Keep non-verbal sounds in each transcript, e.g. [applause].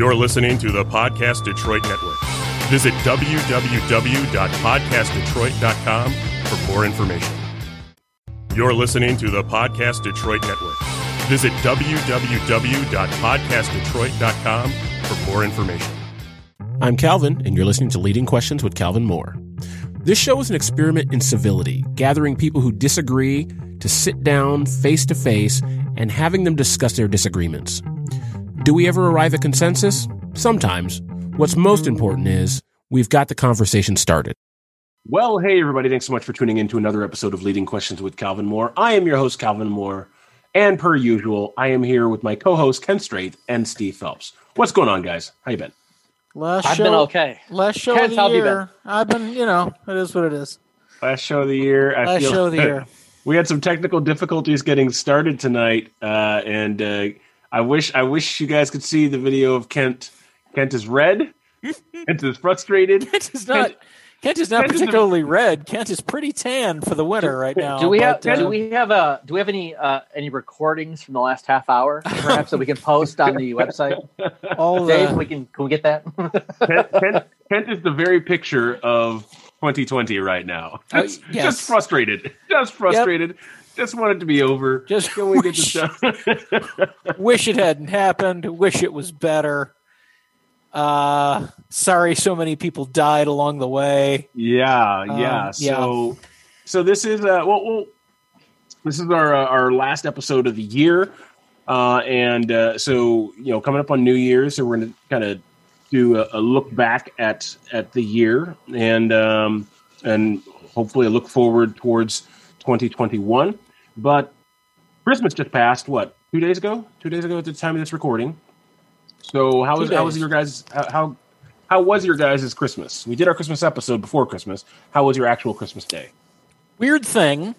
You're listening to the Podcast Detroit Network. Visit www.podcastdetroit.com for more information. You're listening to the Podcast Detroit Network. Visit www.podcastdetroit.com for more information. I'm Calvin, and you're listening to Leading Questions with Calvin Moore. This show is an experiment in civility, gathering people who disagree to sit down face to face and having them discuss their disagreements. Do we ever arrive at consensus? Sometimes. What's most important is we've got the conversation started. Well, hey, everybody. Thanks so much for tuning in to another episode of Leading Questions with Calvin Moore. I am your host, Calvin Moore. And per usual, I am here with my co host, Kent Straith and Steve Phelps. What's going on, guys? How you been? Last I've show, been okay. Last show Kent, of how the have you year. I've been, you know, it is what it is. Last show of the year. I Last feel show of the [laughs] year. we had some technical difficulties getting started tonight, uh, and uh, I wish I wish you guys could see the video of Kent. Kent is red. [laughs] Kent is frustrated. Kent is not. Kent is not Kent is a- particularly red. Kent is pretty tan for the winter right now. Do we have but, uh, do we have uh do we have any uh any recordings from the last half hour perhaps that we can post on the website? [laughs] all Dave, the we can can we get that? Kent, Kent, Kent is the very picture of 2020 right now. Oh, Just, yes. just frustrated. Just frustrated. Just want it to be over. just Can we get wish, this [laughs] done? wish it hadn't happened. Wish it was better. Uh, sorry, so many people died along the way. Yeah, Um, yeah. yeah. So, so this is uh, well, well, this is our uh, our last episode of the year, uh, and uh, so you know, coming up on New Year's, so we're going to kind of do a, a look back at at the year, and um, and hopefully a look forward towards 2021. But Christmas just passed. What two days ago? Two days ago at the time of this recording. So how Two was how was your guys how, how how was your guys' Christmas? We did our Christmas episode before Christmas. How was your actual Christmas day? Weird thing,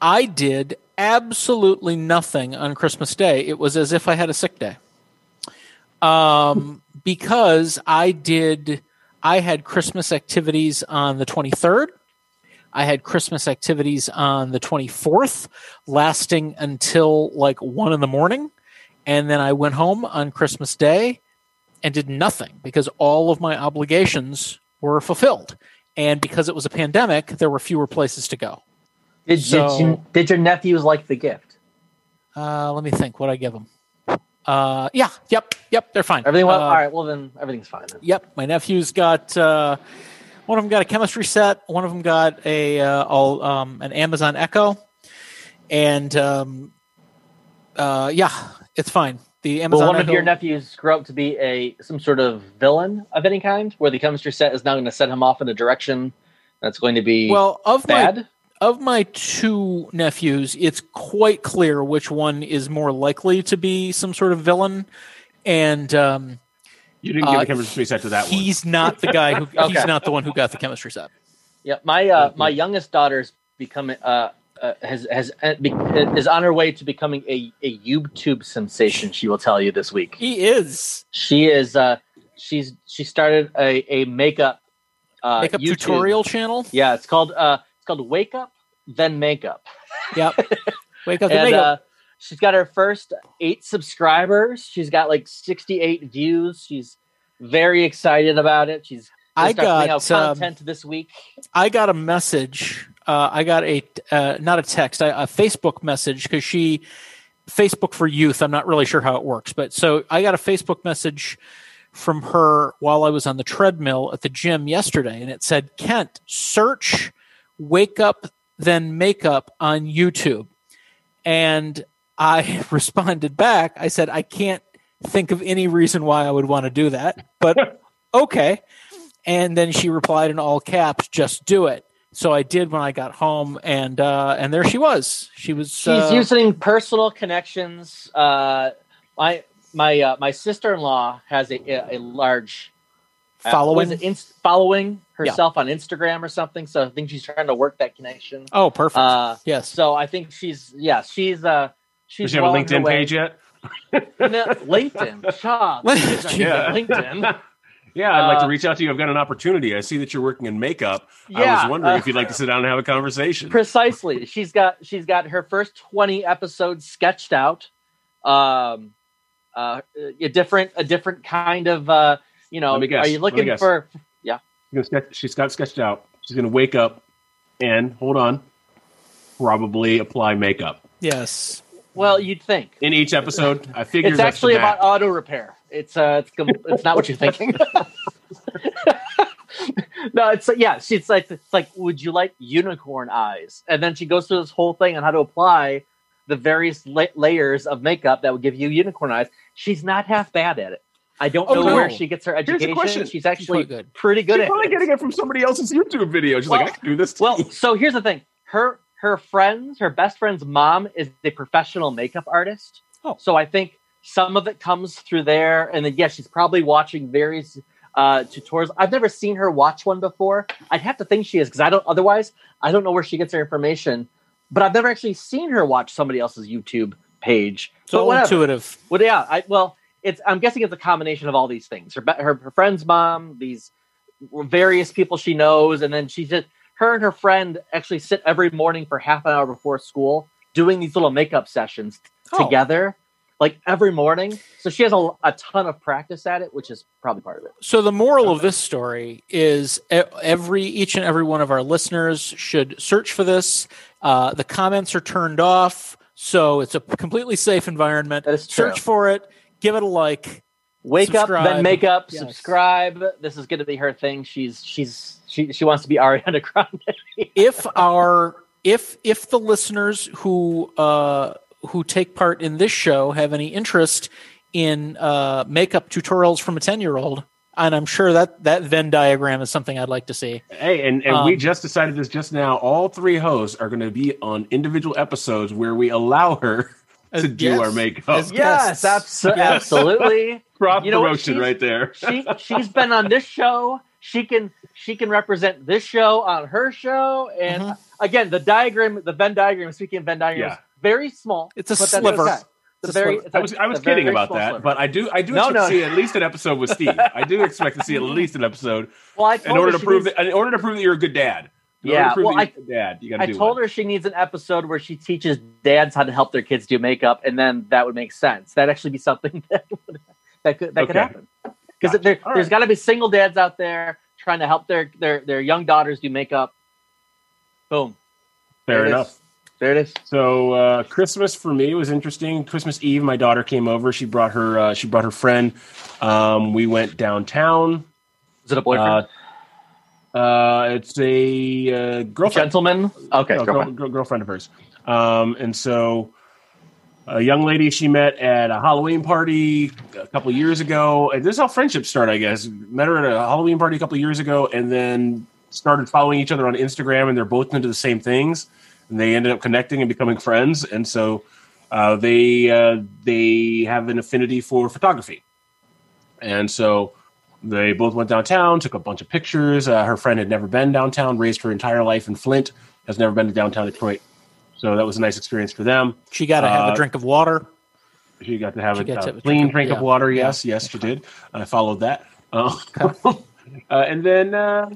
I did absolutely nothing on Christmas Day. It was as if I had a sick day. Um, because I did, I had Christmas activities on the 23rd. I had Christmas activities on the 24th, lasting until like one in the morning. And then I went home on Christmas Day and did nothing because all of my obligations were fulfilled. And because it was a pandemic, there were fewer places to go. Did So- did, you, did your nephews like the gift? Uh, let me think. What I give them? Uh, yeah, yep, yep. They're fine. Everything well, Uh, all right, well then everything's fine then. Yep, my nephew's got uh, one of them got a chemistry set. One of them got a uh, all um, an Amazon Echo, and um, uh, yeah, it's fine. The Will Amazon one of your nephews grow up to be a some sort of villain of any kind, where the chemistry set is now going to set him off in a direction that's going to be well, of my of my two nephews, it's quite clear which one is more likely to be some sort of villain, and um, You didn't give Uh, a chemistry set to that one. he's not the guy who [laughs] he's not the one who got the chemistry set. Yeah, my uh, my youngest daughter's becoming uh, uh, has has uh, be, is on her way to becoming a, a YouTube sensation. She will tell you this week. He is She is uh, she's she started a, a makeup uh, makeup YouTube. tutorial channel. Yeah, it's called uh, it's called Wake Up Then Makeup, Yep. [laughs] Wake up the and makeup. She's got her first eight subscribers. She's got like sixty eight views. She's very excited about it. She's I got out um, content this week. I got a message. Uh, I got a uh, not a text, a, a Facebook message because she Facebook for youth. I'm not really sure how it works, but so I got a Facebook message from her while I was on the treadmill at the gym yesterday, and it said, "Kent, search wake up then makeup on YouTube," and I [laughs] responded back. I said, "I can't think of any reason why I would want to do that, but [laughs] okay." And then she replied in all caps, "Just do it." So I did when I got home, and uh, and there she was. She was. She's uh, using personal connections. Uh, my my uh, my sister in law has a a, a large uh, Following? what is it, inst- following herself on Instagram or something. So I think she's trying to work that connection. Oh, perfect. Uh, yes. so I think she's yeah she's uh she's Does she have a well on her LinkedIn way. page yet? No, LinkedIn. [laughs] Shop. Yeah. LinkedIn. [laughs] Yeah, I'd like to Uh, reach out to you. I've got an opportunity. I see that you're working in makeup. Yeah, I was wondering uh, if you'd like to sit down and have a conversation. Precisely. She's got she's got her first twenty episodes sketched out. Um, uh, a different a different kind of uh, you know. Let me guess. Are you Let me looking guess. for? Yeah. She's gonna sketch, she's got sketched out. She's going to wake up and hold on, probably apply makeup Yes. Well, you'd think in each episode. I figure it's actually about auto repair. It's uh, it's com- it's not what you're thinking. [laughs] no, it's yeah. She's like it's like, would you like unicorn eyes? And then she goes through this whole thing on how to apply the various la- layers of makeup that would give you unicorn eyes. She's not half bad at it. I don't Oh, know no. where she gets her the education. question. She's actually quite good. pretty good She's at probably it. getting it from somebody else's YouTube video. She's Well- like, I can do this. Too. Well, so here's the thing. Her her friends, her best friend's mom is a professional makeup artist. Oh. So I think some of it comes through there. And then yes, she's probably watching various uh tutorials. I've never seen her watch one before. I'd have to think she is because I don't otherwise I don't know where she gets her information. But I've never actually seen her watch somebody else's YouTube page. So intuitive. Well, yeah, I well, it's I'm guessing it's a combination of all these things. Her her, her friend's mom, these various people she knows, and then she just her and her friend actually sit every morning for half an hour before school doing these little makeup sessions Oh. together, like every morning. So she has a, a ton of practice at it, which is probably part of it. So the moral of this story is every each and every one of our listeners should search for this. Uh, the comments are turned off, so it's a completely safe environment. That is true. Search for it, give it a like. Wake up, then make up, Yes. subscribe. This is going to be her thing. She's she's she she wants to be Ariana [laughs] Grande. If our if if the listeners who uh, who take part in this show have any interest in uh, makeup tutorials from a ten year old, and I'm sure that that Venn diagram is something I'd like to see. Hey, and, and we Um, just decided this just now. All three hosts are going to be on individual episodes where we allow her to do yes. our makeup. As- yes, Yes. abso- absolutely. Cross You know promotion She's- right there. she [laughs] she's been on this show. She can she can represent this show on her show. And Mhm. again, the diagram, the Venn diagram. Speaking of Venn diagrams, Yeah. very small. It's a but sliver. okay. It's It's a a very. sliver. it's I a- was I was it's very, kidding very about that, sliver. but I do I do No, expect no. to see at least an episode with Steve. [laughs] I do expect to see at least an episode well, I in order her to prove needs- that in order to prove that you're a good dad. In Yeah, well, that you're a good dad, you got to I do told one. her she needs an episode where she teaches dads how to help their kids do makeup, and then that would make sense. That'd actually be something [laughs] that would, that could that could happen. Because Gotcha. there, has right. got to be single dads out there trying to help their their their young daughters do makeup. Boom. Fair There is. enough. There it is. So uh, Christmas for me was interesting. Christmas Eve, my daughter came over. She brought her uh, she brought her friend. Um, we went downtown. Is it a boyfriend? Uh, uh, it's a uh, girlfriend. Gentleman. Okay. No, girlfriend. girl, girl- girlfriend of hers. Um, and so a young lady she met at a Halloween party a couple years ago. And this is how friendships start, I guess. Met her at a Halloween party a couple years ago and then started following each other on Instagram and they're both into the same things. And they ended up connecting and becoming friends. And so uh, they uh, they have an affinity for photography. And so they both went downtown, took a bunch of pictures. Uh, her friend had never been downtown, raised her entire life in Flint, has never been to downtown Detroit. So that was a nice experience for them. She got to have Uh, a drink of water. She got to have a, got to a have a clean drink of- drink of yeah. water. Yes, yes, she did. I followed that. Uh, [laughs] uh, and then uh,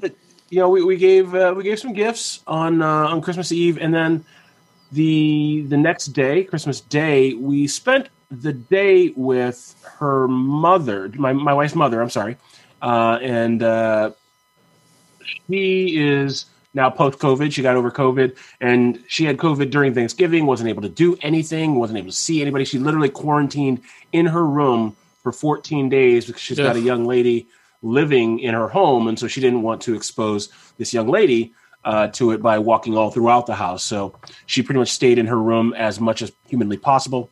you know we, we gave uh, we gave some gifts on uh, on Christmas Eve, and then the the next day, Christmas Day, we spent the day with her mother, my my wife's mother. I'm sorry, uh, and uh, she is now post COVID. She got over COVID, and she had COVID during Thanksgiving. wasn't able to do anything. wasn't able to see anybody. She literally quarantined in her room for 14 days because she's got a young lady living in her home, and so she didn't want to expose this young lady uh, to it by walking all throughout the house. So she pretty much stayed in her room as much as humanly possible.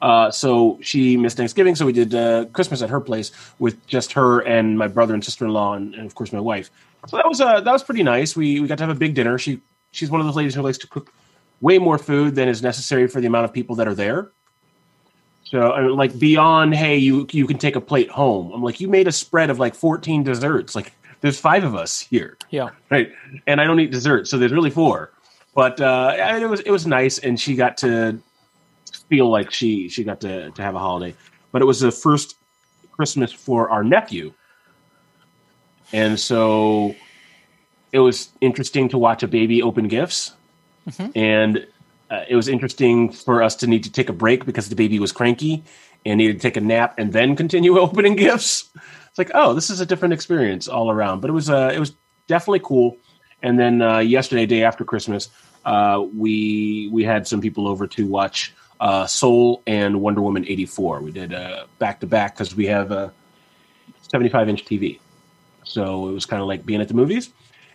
Uh, so she missed Thanksgiving, so we did uh, Christmas at her place with just her and my brother and sister in law, and, and of course my wife. So that was uh, that was pretty nice. We we got to have a big dinner. She she's one of those ladies who likes to cook way more food than is necessary for the amount of people that are there. So I mean, like beyond, hey, you you can take a plate home. I'm like, you made a spread of like 14 desserts. Like there's five of us here Yeah. right? And I don't eat dessert, so there's really four. But uh, it was it was nice, and she got to feel like she she got to to have a holiday. But it was the first Christmas for our nephew, and so it was interesting to watch a baby open gifts, Mhm. and uh, it was interesting for us to need to take a break because the baby was cranky, and needed to take a nap and then continue [laughs] opening gifts. It's like, oh, this is a different experience all around. But it was uh, it was definitely cool. And then uh, yesterday, day after Christmas, uh, we we had some people over to watch uh, Soul and Wonder Woman eighty four. We did back to back because we have a seventy five inch TV, so it was kind of like being at the movies.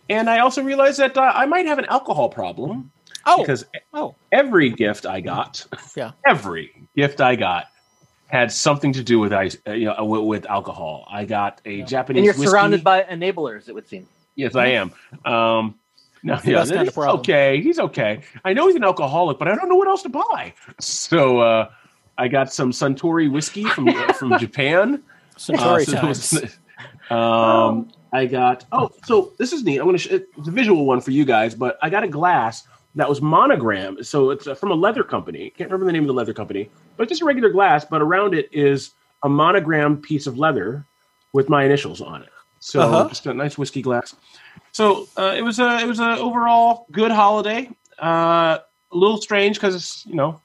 And I also realized that uh, I might have an alcohol problem. Oh, because oh, every gift I got, Yeah. [laughs] every gift I got had something to do with ice, uh, you know, with, with alcohol. I got a Japanese. And you're whiskey. surrounded by enablers, it would seem. Yes, I am. Um, no, yeah, best kind of okay. He's okay. I know he's an alcoholic, but I don't know what else to buy. So uh, I got some Suntory whiskey from uh, from [laughs] Japan. Suntory Uh, so times. Um, I got. Oh, so this is neat. I'm going to. Sh- it's a visual one for you guys, but I got a glass that was monogrammed. So it's uh, from a leather company. Can't remember the name of the leather company, but it's just a regular glass. But around it is a monogram piece of leather with my initials on it. So Uh-huh. just a nice whiskey glass. So uh, it was a it was a overall good holiday. Uh, a little strange because you know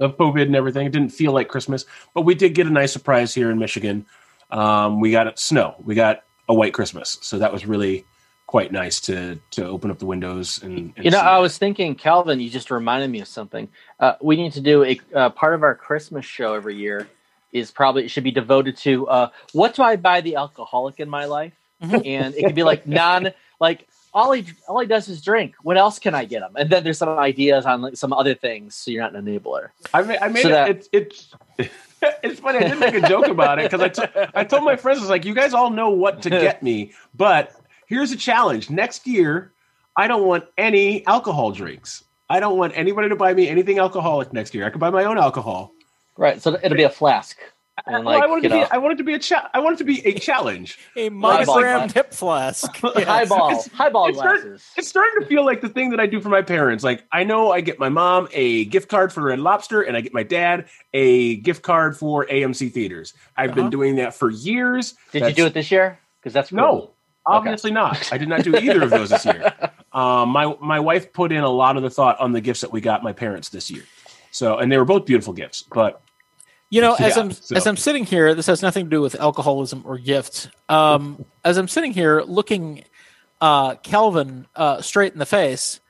of COVID and everything. It didn't feel like Christmas, but we did get a nice surprise here in Michigan. Um, we got snow. We got a white Christmas, so that was really quite nice to to open up the windows and, and You know. I was thinking, Calvin, you just reminded me of something. Uh, we need to do a uh, part of our Christmas show every year is probably it should be devoted to uh, what do I buy the alcoholic in my life, Mhm. and it could be like non like all he all he does is drink. What else can I get him? And then there's some ideas on like some other things, so you're not an enabler. I made, I made So it. that- It's it's [laughs] it's funny. I didn't make a joke about it because I, t- I told my friends I was like, you guys all know what to get me, but here's a challenge. Next year, I don't want any alcohol drinks. I don't want anybody to buy me anything alcoholic next year. I can buy my own alcohol. Right. So it'll be a flask. And Well, I wanted to be. I wanted to be a. Cha- I wanted to be a challenge. [laughs] a Highball monogrammed glass. hip flask. [laughs] Yes. highball, It's- highball it's start- glasses. It's starting to feel like the thing that I do for my parents. Like I know I get my mom a gift card for Red Lobster, and I get my dad a gift card for AMC theaters. I've Uh-huh. been doing that for years. Did you do it this year? Because that's cool. No, obviously not. I did not do either of those this year. [laughs] Um, my my wife put in a lot of the thought on the gifts that we got my parents this year. So, and they were both beautiful gifts. But You know, as Yeah, I'm so- as I'm sitting here, this has nothing to do with alcoholism or gifts. Um, [laughs] as I'm sitting here looking uh, Calvin uh, straight in the face,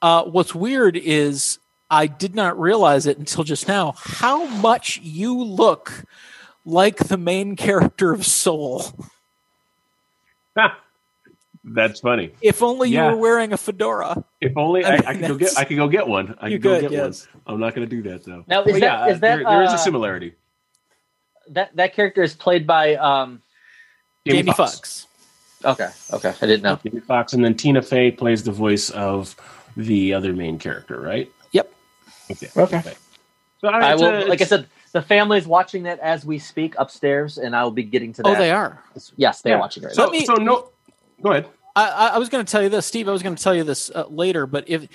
uh, what's weird is I did not realize it until just now how much you look like the main [laughs] character of Soul. [laughs] that's funny. If only you Yeah. were wearing a fedora. If only I I, mean, I could go get. I could go get one. I You could go could, get yes. one. I'm not going to do that though. Now, is that- yeah, is that, there, there is uh, a similarity. That that character is played by um. Jamie, Foxx. Okay, okay, I didn't know. Jamie Foxx, and then Tina Fey plays the voice of the other main character, right? Yep. Okay. Okay. So I, I will. a- like I said, the family's watching that as we speak upstairs, and I will be getting to that. Oh, they are. Yes, they're Yeah. watching right So, Let me- so no. Go ahead. I, I- I was going to tell you this, Steve. I was going to tell you this uh, later, but if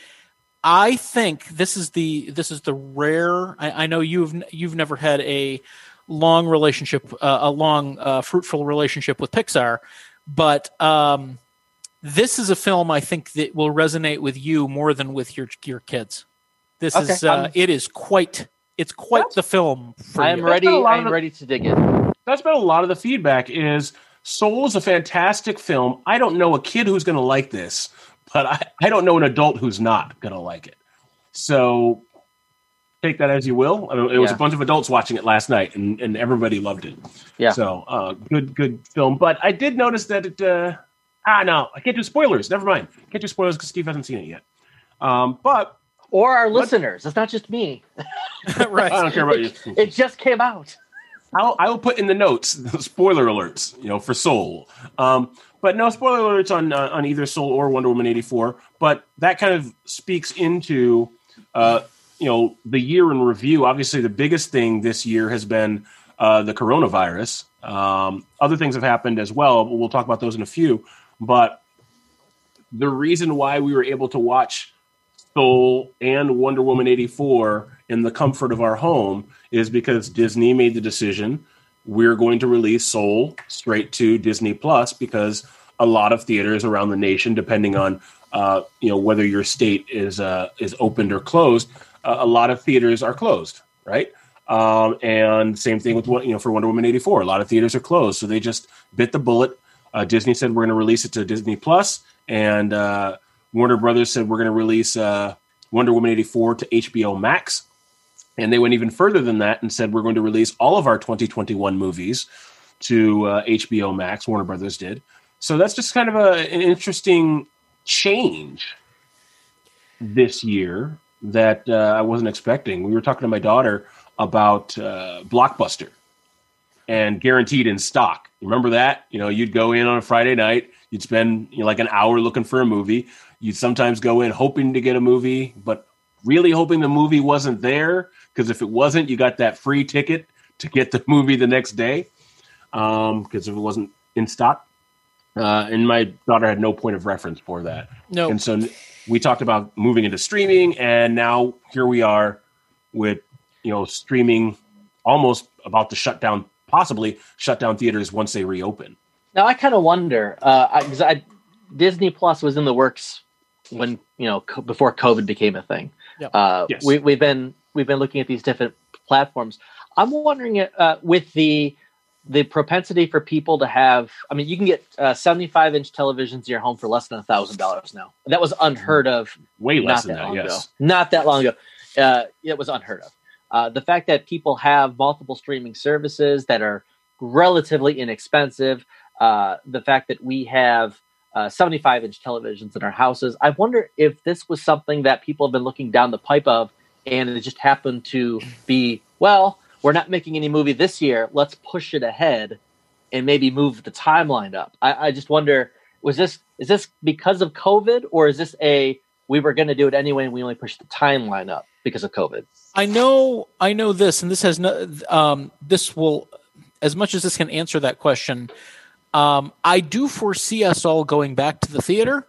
I think this is the this is the rare. I, I know you've you've never had a long relationship, uh, a long uh, fruitful relationship with Pixar, but um, this is a film I think that will resonate with you more than with your your kids. This Okay, is uh, it is quite it's quite the film for I am you. Ready. been a lot I of am ready to dig in. That's been a lot of the feedback. Is Soul is a fantastic film. I don't know a kid who's going to like this, but I, I don't know an adult who's not going to like it. So take that as you will. I mean, it was Yeah. a bunch of adults watching it last night, and, and everybody loved it. Yeah. So uh, good, good film. But I did notice that it. Uh, ah, no, I can't do spoilers. Never mind. Can't do spoilers because Steve hasn't seen it yet. Um, but Or our listeners. It's not just me. [laughs] right. I don't care about you. [laughs] It just came out. I'll, I will put in the notes [laughs] spoiler alerts, you know, for Soul. Um, but no spoiler alerts on uh, on either Soul or Wonder Woman eighty four. But that kind of speaks into uh, you know the year in review. Obviously, the biggest thing this year has been uh, the coronavirus. Um, other things have happened as well. But we'll talk about those in a few. But the reason why we were able to watch Soul and Wonder Woman 84 in the comfort of our home is because Disney made the decision we're going to release Soul straight to Disney Plus because a lot of theaters around the nation, depending on uh, you know whether your state is uh, is opened or closed, uh, a lot of theaters are closed, right? Um, and same thing with you know for Wonder Woman eighty four. A lot of theaters are closed, so they just bit the bullet. Uh, Disney said we're going to release it to Disney Plus, and uh, Warner Brothers said we're going to release uh, Wonder Woman eighty four to HBO Max. And they went even further than that and said we're going to release all of our 2021 movies to uh, HBO Max. Warner Brothers did. So that's just kind of a, an interesting change this year that uh, I wasn't expecting. We were talking to my daughter about uh, Blockbuster and guaranteed in stock. Remember that? You know, you'd go in on a Friday night, you'd spend you know, like an hour looking for a movie. You'd sometimes go in hoping to get a movie, but really hoping the movie wasn't there because if it wasn't, you got that free ticket to get the [laughs] movie the next day because um, if it wasn't in stock. Uh, and my daughter had no point of reference for that. No. And so we talked about moving into streaming, and now here we are with you know streaming almost about to shut down, possibly shut down theaters once they reopen. Now I kind of wonder because uh, I, I, Disney Plus was in the works when you know co- before COVID became a thing. Yep. Uh, Yes. we, we've been we've been looking at these different platforms. I'm wondering uh, with the the propensity for people to have. I mean, you can get uh, 75 inch televisions in your home for less than a thousand dollars now. That was unheard of Way less not than that, that, long yes. ago. Not that long ago. Uh, it was unheard of. Uh, the fact that people have multiple streaming services that are relatively inexpensive, uh, the fact that we have uh, 75 inch televisions in our houses, I wonder if this was something that people have been looking down the pipe of and it just happened to be, well, we're not making any movie this year. Let's push it ahead and maybe move the timeline up. I, I just wonder was this is this because of COVID or is this a we were going to do it anyway and we only pushed the timeline up because of COVID? I know, I know this, and this has no. Um, this will, as much as this can answer that question, um, I do foresee us all going back to the theater.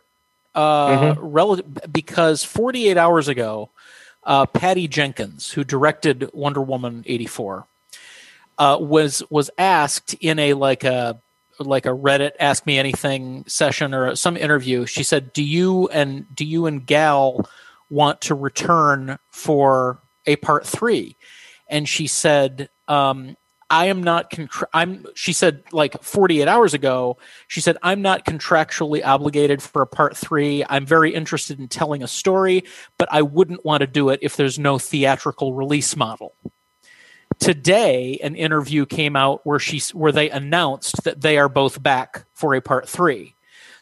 Uh, relative because 48 hours ago, uh, Patty Jenkins, who directed Wonder Woman 84, uh, was was asked in a like a like a Reddit Ask Me Anything session or some interview. She said, "Do you and do you and Gal want to return for a part three? And she said, um, "I am not. Contra- I'm." She said, like 48 hours ago, she said, "I'm not contractually obligated for a part three. I'm very interested in telling a story, but I wouldn't want to do it if there's no theatrical release model." today an interview came out where she where they announced that they are both back for a part 3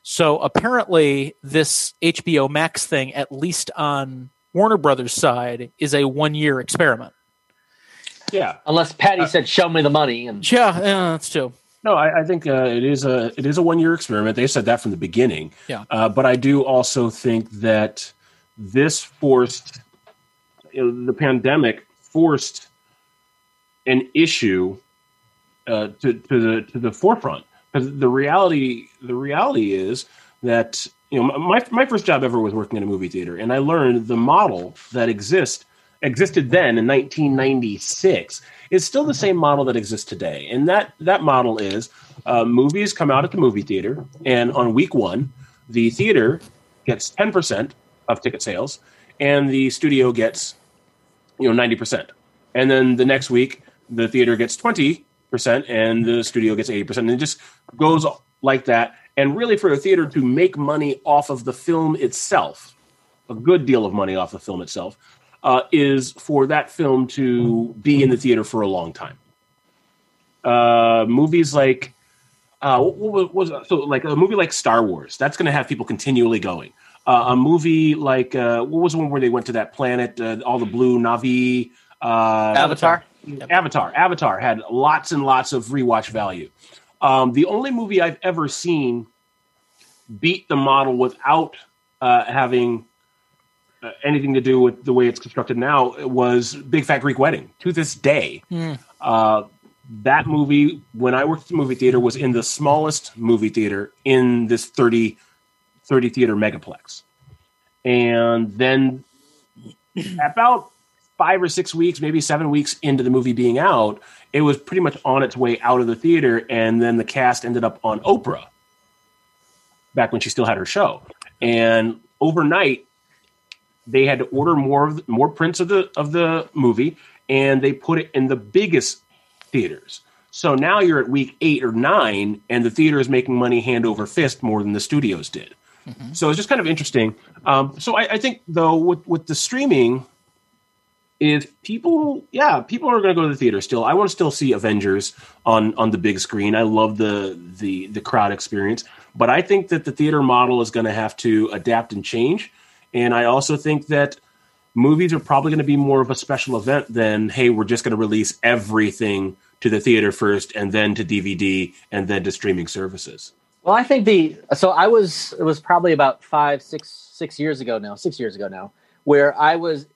so apparently this HBO Max thing at least on Warner Brothers side is a one year experiment Yeah. Unless Patty said, "Show me the money," and yeah yeah that's true No, I, I think uh, it is a it is a one year experiment. They said that from the beginning. Yeah. Uh, but I do also think that this forced you know, the pandemic forced an issue uh, to to the to the forefront because the reality the reality is that you know my my first job ever was working in a movie theater and I learned the model that exists existed then in 1996 is still the same model that exists today. And that that model is uh, movies come out at the movie theater and on week one the theater gets 10% of ticket sales and the studio gets you know 90% and then the next week the theater gets 20% and the studio gets 80% and it just goes like that. And really for a theater to make money off of the film itself a good deal of money off the film itself uh, is for that film to be in the theater for a long time uh, movies like uh, what was, so like a movie like Star Wars that's going to have people continually going. Uh, a movie like uh, what was the one where they went to that planet, uh, all the blue Na'vi uh, Avatar. Avatar. Avatar had lots and lots of rewatch value. Um, the only movie I've ever seen beat the model without uh, having anything to do with the way it's constructed now was Big Fat Greek Wedding. To this day, uh, that movie, when I worked at the movie theater, was in the smallest movie theater in this 30, 30 theater megaplex. And then [clears throat] about five or six weeks, maybe seven weeks into the movie being out, it was pretty much on its way out of the theater. And then the cast ended up on Oprah back when she still had her show. And overnight, they had to order more of the, more prints of the of the movie, and they put it in the biggest theaters. So now you're at week eight or nine, and the theater is making money hand over fist more than the studios did. Mm-hmm. So it's just kind of interesting. Um, so I, I, think though with with the streaming, is people yeah people are going to go to the theater still. I want to still see Avengers on on the big screen. I love the the the crowd experience, but I think that the theater model is going to have to adapt and change. And I also think that movies are probably going to be more of a special event than hey we're just going to release everything to the theater first and then to dvd and then to streaming services. Well i think the so i was it was probably about five six six years ago now six years ago now where i was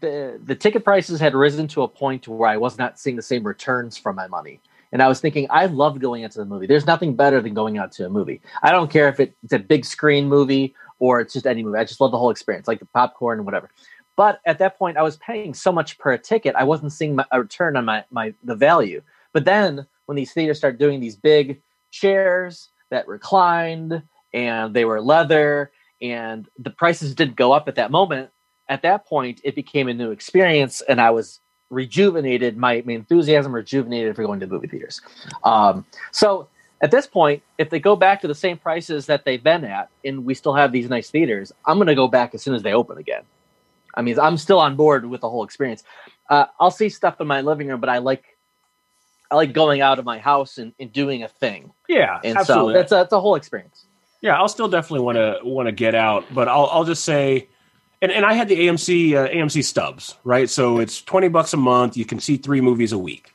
the the ticket prices had risen to a point where i was not seeing the same returns from my money. And i was thinking i love going into the movie. There's nothing better than going out to a movie. I don't care if it's a big screen movie or it's just any movie i just love the whole experience like the popcorn and whatever but at that point, I was paying so much per ticket, I wasn't seeing my, a return on my, my the value. But then when these theaters started doing these big chairs that reclined and they were leather and the prices didn't go up at that moment, at that point it became a new experience and I was rejuvenated, my, my enthusiasm rejuvenated for going to movie theaters. Um, so at this point, if they go back to the same prices that they've been at and we still have these nice theaters, I'm going to go back as soon as they open again. I mean, I'm still on board with the whole experience. Uh, I'll see stuff in my living room, but I like I like going out of my house and, and doing a thing. Yeah, and absolutely. so that's a, that's a whole experience. Yeah, I'll still definitely want to want to get out, but I'll I'll just say, and, and I had the AMC uh, AMC stubs, right? So it's twenty bucks a month. You can see three movies a week.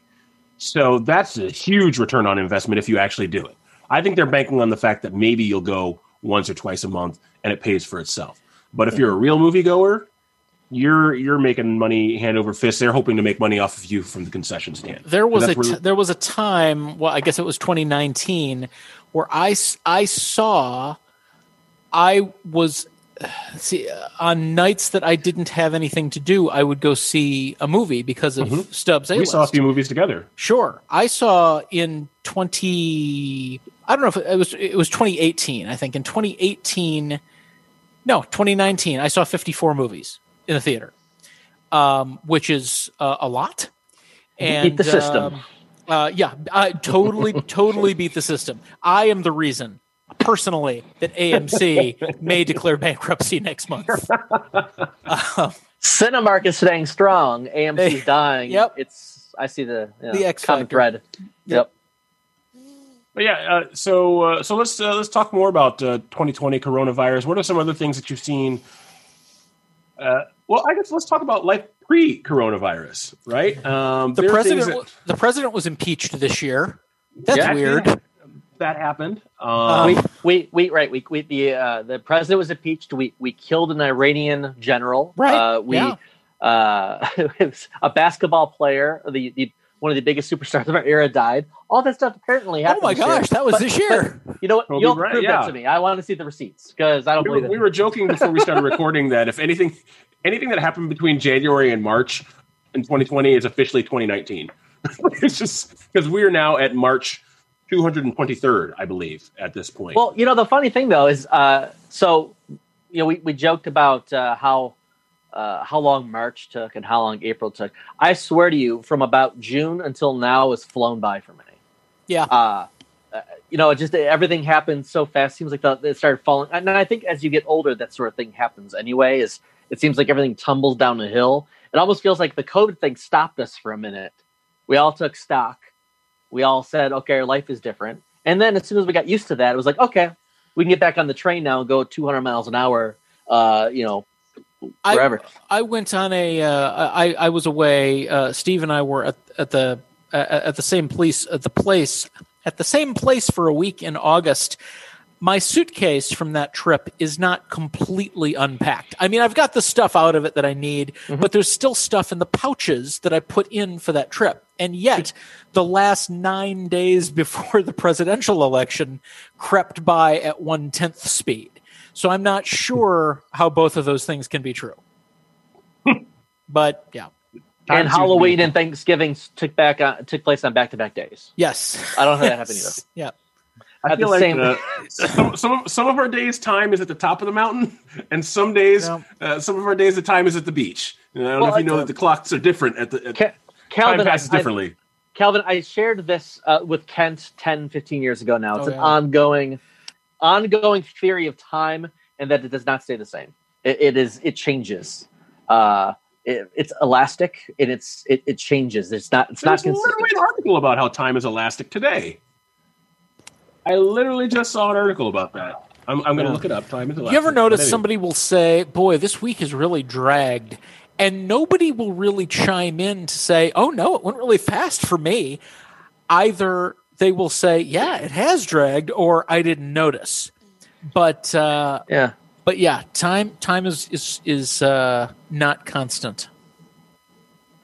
So that's a huge return on investment if you actually do it. I think they're banking on the fact that maybe you'll go once or twice a month and it pays for itself. But if you're a real moviegoer, you're you're making money hand over fist. They're hoping to make money off of you from the concession stand. There was a t- there was a time. Well, I guess it was 2019 where I I saw I was see on nights that I didn't have anything to do, I would go see a movie because of mm-hmm. Stubs. A-list. We saw a few movies together. Sure, I saw in 20. I don't know if it was it was 2018. I think in 2018. No, 2019. I saw 54 movies in a theater, um, which is uh, a lot. And beat the system. Um, uh, yeah, I totally, totally beat the system. I am the reason, personally, that AMC [laughs] may declare bankruptcy next month. [laughs] um, Cinemark is staying strong. AMC is [laughs] dying. Yep. It's I see the you know, the X common thread. Yep. But yeah, uh, so uh, so let's uh, let's talk more about 2020 uh, coronavirus. What are some other things that you've seen uh, well, I guess let's talk about life pre-coronavirus, right? Um, the president, that, the president was impeached this year. That's yeah, weird. Yeah, that happened. Um, we, we, we, right. We, we the uh, the president was impeached. We, we killed an Iranian general. Right. Uh, we, yeah. uh, [laughs] a basketball player, the, the one of the biggest superstars of our era died. All that stuff apparently happened. Oh my gosh, year. that was but, this year. you know what? Kobe You'll Bryant, prove yeah. that to me. I want to see the receipts because I don't we believe were, it. We were joking before we started recording that if anything, anything that happened between January and March in 2020 is officially 2019. [laughs] it's just because we are now at March 223rd, I believe, at this point. Well, you know, the funny thing though is, uh, so you know, we, we joked about uh, how uh, how long March took and how long April took. I swear to you, from about June until now has flown by for me. Yeah. Uh, uh, you know, it just everything happened so fast. Seems like the, it started falling. And I think as you get older, that sort of thing happens anyway. Is it seems like everything tumbles down the hill. It almost feels like the COVID thing stopped us for a minute. We all took stock. We all said, okay, our life is different. And then as soon as we got used to that, it was like, okay, we can get back on the train now and go 200 miles an hour. Uh, you know, forever. I, I went on a. Uh, I, I was away. Uh, Steve and I were at, at the at the same place at the place at the same place for a week in August. My suitcase from that trip is not completely unpacked. I mean, I've got the stuff out of it that I need, mm-hmm. but there's still stuff in the pouches that I put in for that trip. And yet, the last nine days [laughs] before the presidential election crept by at one tenth speed. So I'm not sure how both of those things can be true. [laughs] but yeah. and Halloween and Thanksgiving took back on, took place on back to back days. Yes, I don't know how that happened [laughs] either. Yeah, I At feel the like same- uh, [laughs] some, some of some of our days time is at the top of the mountain, [laughs] and some days Yeah. uh, some of our days the time is at the beach. And I don't know if you know I- that the clocks are different at the at, Ca- time Calvin, passes I- I- differently. Calvin, I shared this uh, with Kent 10, 15 years ago now. It's Oh, an ongoing, ongoing theory of time, and that it does not stay the same. It, it is. It changes. Uh, it, it's elastic, and it's it, it changes. It's not. It's There's not consistent. literally an article about how time is elastic today. I literally just saw an article about that. I'm, I'm going to Yeah. look it up. Time is elastic. You ever notice anyway. somebody will say, "Boy, this week is really dragged," and nobody will really chime in to say, "Oh no, it went really fast for me." Either they will say, "Yeah, it has dragged," or "I didn't notice." But uh, Yeah. but yeah, time time is is is uh, not constant.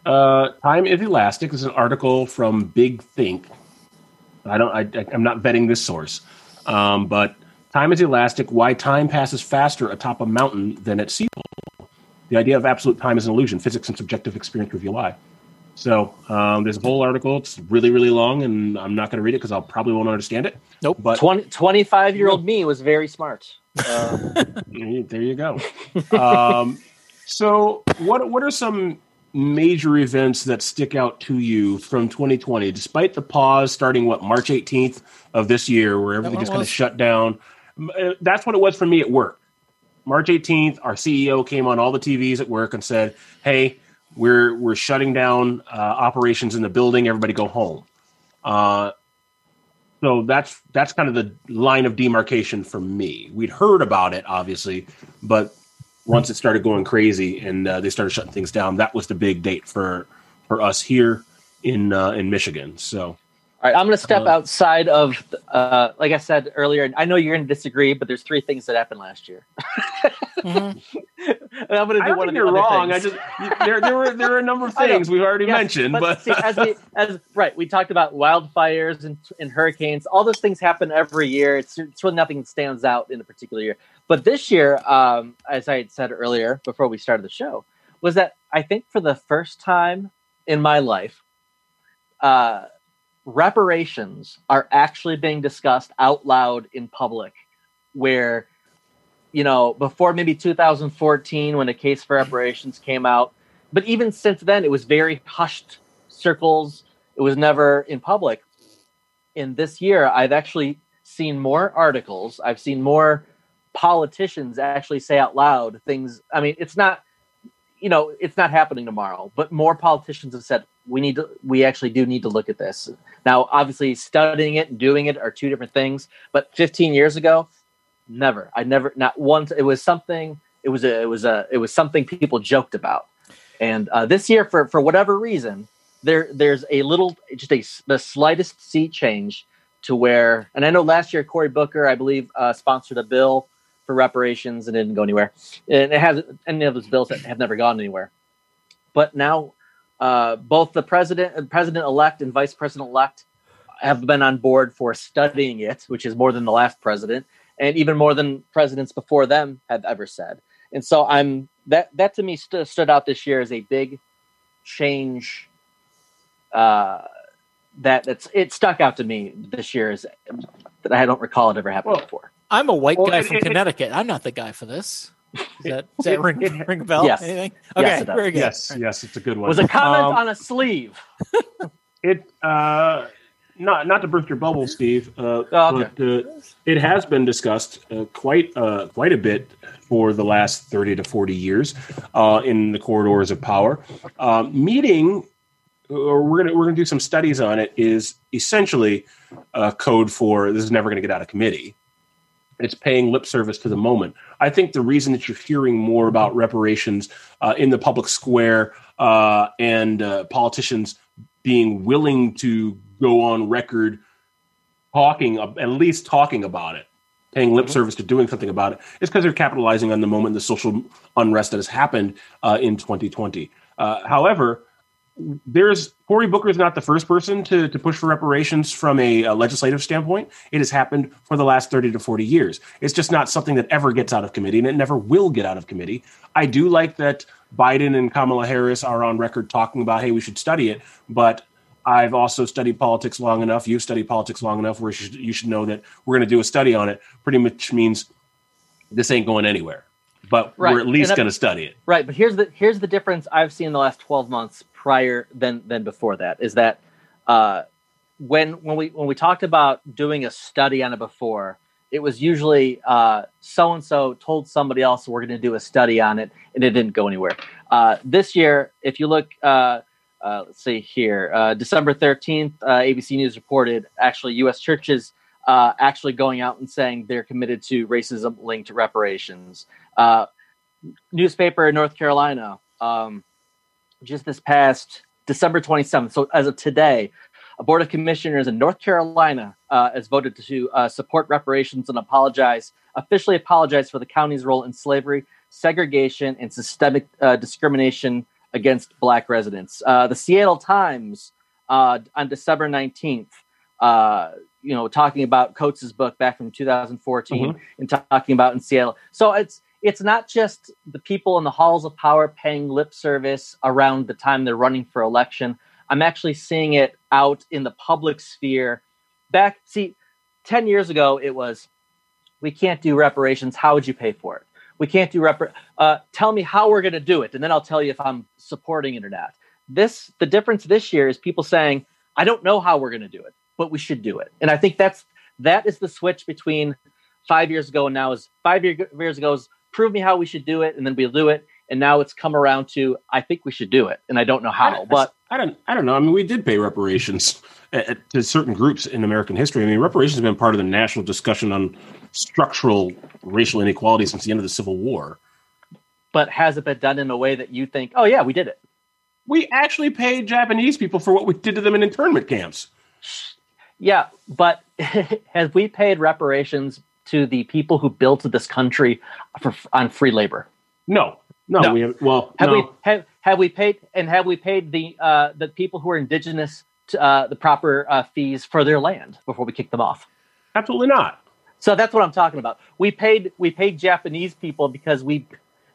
Uh, time is elastic. This is an article from Big Think. I don't. I, I'm not vetting this source, um, but time is elastic. Why time passes faster atop a mountain than at sea level? The idea of absolute time is an illusion. Physics and subjective experience reveal why. So um, there's a whole article. It's really, really long, and I'm not going to read it because I'll probably won't understand it. Nope. But 25 year old me was very smart. [laughs] Uh, there you go. um, so, what what are some major events that stick out to you from 2020, despite the pause starting what March 18th of this year, where everything just kind of shut down? Uh, That's what it was for me at work. March 18th, our CEO came on all the TVs at work and said, "Hey, we're we're shutting down uh, operations in the building. Everybody go home." Uh, so that's that's kind of the line of demarcation for me. We'd heard about it, obviously, but once it started going crazy and uh, they started shutting things down, that was the big date for for us here in uh, in Michigan. So All right, I'm going to step Uh, outside of, uh, like I said earlier. And I know you're going to disagree, but there's three things that happened last year. Mhm. [laughs] and I'm going to I do don't one think of the you're other wrong. things. I just there there were there were a number of [laughs] things we've already Yes, mentioned, but, see, as we [laughs] as right, we talked about wildfires and, and hurricanes. All those things happen every year. It's it's really nothing stands out in a particular year. But this year, um, as I had said earlier before we started the show, was that I think for the first time in my life, uh, reparations are actually being discussed out loud in public, where you know before maybe 2014 when a case for reparations came out but even since then it was very hushed circles. It was never in public. In this year i've actually seen more articles. I've seen more politicians actually say out loud things. I mean it's not you know it's not happening tomorrow but more politicians have said we need to we actually do need to look at this. Now obviously studying it and doing it are two different things but 15 years ago never. I never not once. It was something it was a it was a it was something people joked about. And uh, this year for for whatever reason there there's a little just a the slightest sea change to where and i know last year cory booker i believe uh, sponsored a bill for reparations and it didn't go anywhere and it has any of those bills that have never gone anywhere but now uh, both the president and president elect and vice president elect have been on board for studying it which is more than the last president and even more than presidents before them have ever said. And so I'm that that to me st- stood out this year as a big change. Uh, that that's it stuck out to me this year is that I don't recall it ever happened Well, before. I'm a white Well, guy it- from it- it- Connecticut. I'm not the guy for this. Does that, [laughs] does that ring, it- ring a bell? Yes. Anything? Yes, Okay, it does. very good. yes, yes, it's a good one. Was a comment Um, on a sleeve. [laughs] It uh, not not to burst your bubble, Steve. Uh, Oh, okay. but uh, it has been discussed uh, quite uh, quite a bit for the last thirty to forty years uh, in the corridors of power. Um, meeting, or we're gonna we're gonna do some studies on it. Is essentially a code for this is never going to get out of committee. It's paying lip service to the moment. I think the reason that you're hearing more about reparations uh, in the public square uh, and uh, politicians being willing to go on record talking, at least talking about it, paying lip service to doing something about it, is because they're capitalizing on the moment, the social unrest that has happened uh, in 2020. Uh, however, there's Cory Booker is not the first person to, to push for reparations from a, uh legislative standpoint. It has happened for the last 30 to 40 years. It's just not something that ever gets out of committee, and it never will get out of committee. I do like that Biden and Kamala Harris are on record talking about, hey, we should study it, but I've also studied politics long enough. You've studied politics long enough where you should, you should know that we're going to do a study on it. Pretty much means this ain't going anywhere, but Right. we're at least going to study it. Right, but here's the here's the difference I've seen in the last twelve months prior than than before that is that uh, when when we when we talked about doing a study on it before, it was usually so and so told somebody else we're going to do a study on it, and it didn't go anywhere. Uh, this year, if you look, uh, uh, let's see here, uh, December thirteenth, uh, ABC News reported actually U.S. churches. Actually, going out and saying they're committed to racism linked reparations. Newspaper in North Carolina, um, just this past December 27th. So as of today, a board of commissioners in North Carolina uh, has voted to uh, support reparations and apologize, officially apologize for the county's role in slavery, segregation, and systemic uh, discrimination against black residents. Uh, the Seattle Times uh, on December 19th, uh, you know, talking about Coates' book back from 2014 and talking about in Seattle. So it's it's not just the people in the halls of power paying lip service around the time they're running for election. I'm actually seeing it out in the public sphere. Back, see, 10 years ago, it was, we can't do reparations. How would you pay for it? We can't do repar. Uh, tell me how we're going to do it, and then I'll tell you if I'm supporting it or not. This, the difference this year is people saying, I don't know how we're going to do it, but we should do it. And I think that's that is the switch between five years ago and now. Is five year, years ago is prove me how we should do it, and then we'll do it. And now it's come around to I think we should do it, and I don't know how. But I don't, I don't know. I mean, we did pay reparations at, at- to certain groups in American history. I mean, reparations have been part of the national discussion on structural racial inequality since the end of the Civil War. but has it been done in a way that you think, oh yeah, we did it? We actually paid Japanese people for what we did to them in internment camps. Yeah, but [laughs] have we paid reparations to the people who built this country for on free labor? No, no, No. we have. Well, Have no. we have have we paid and have we paid the uh, the people who are indigenous to, uh, the proper uh, fees for their land before we kick them off? absolutely not. So that's what I'm talking about. We paid we paid Japanese people because we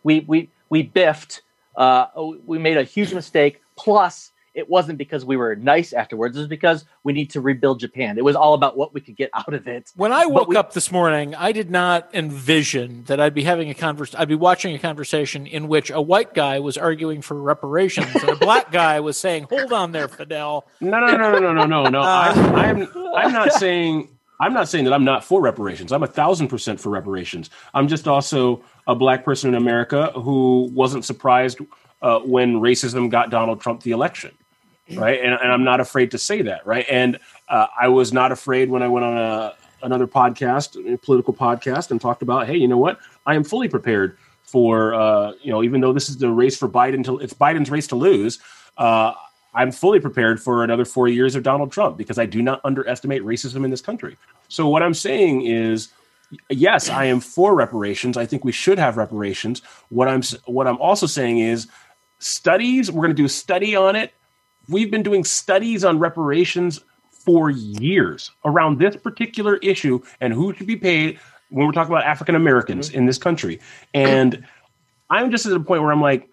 we we we biffed. Uh, we made a huge mistake. Plus, it wasn't because we were nice afterwards. It was because we need to rebuild Japan. It was all about what we could get out of it. When I woke we- up this morning, I did not envision that I'd be having a convers. I'd be watching a conversation in which a white guy was arguing for reparations and a black [laughs] guy was saying, "Hold on there, Fidel." No, no, no, no, no, no, no, no. Uh, I'm, I'm, I'm not [laughs] saying. I'm not saying that I'm not for reparations. I'm a thousand percent for reparations. I'm just also a black person in America who wasn't surprised uh, when racism got Donald Trump the election, right? And, and I'm not afraid to say that, right? And uh, I was not afraid when I went on a another podcast, a political podcast, and talked about, hey, you know what? I am fully prepared for, uh, you know, even though this is the race for Biden to, it's Biden's race to lose. Uh, I'm fully prepared for another four years of Donald Trump because I do not underestimate racism in this country. So what I'm saying is, yes, I am for reparations. I think we should have reparations. What I'm what I'm also saying is, studies. We're going to do a study on it. We've been doing studies on reparations for years around this particular issue and who should be paid when we're talking about African Americans mm-hmm. in this country. And I'm just at a point where I'm like,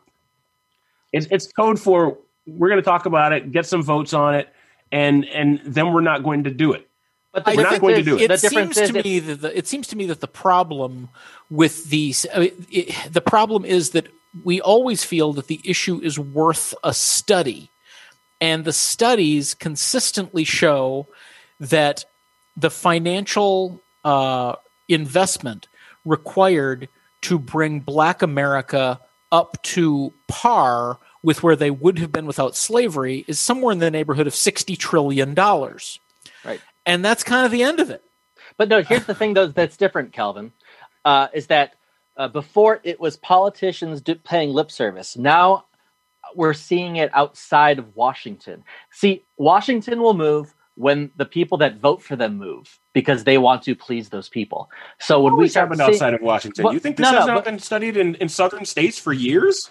it's, it's code for we're going to talk about it, get some votes on it, and and then we're not going to do it. But I We're not going to do it. It difference seems to if- me that the, it seems to me that the problem with these I mean, it, the problem is that we always feel that the issue is worth a study, and the studies consistently show that the financial uh, investment required to bring Black America up to par with where they would have been without slavery is somewhere in the neighborhood of sixty trillion dollars Right. and that's kind of the end of it. But no, here's the thing though that's different, Calvin, uh, is that uh, before it was politicians do- paying lip service. Now we're seeing it outside of Washington. See, Washington will move when the people that vote for them move because they want to please those people. So when we Always start happened seeing- outside of Washington. Well, you think this no, no, has not but- been studied in, in southern states for years?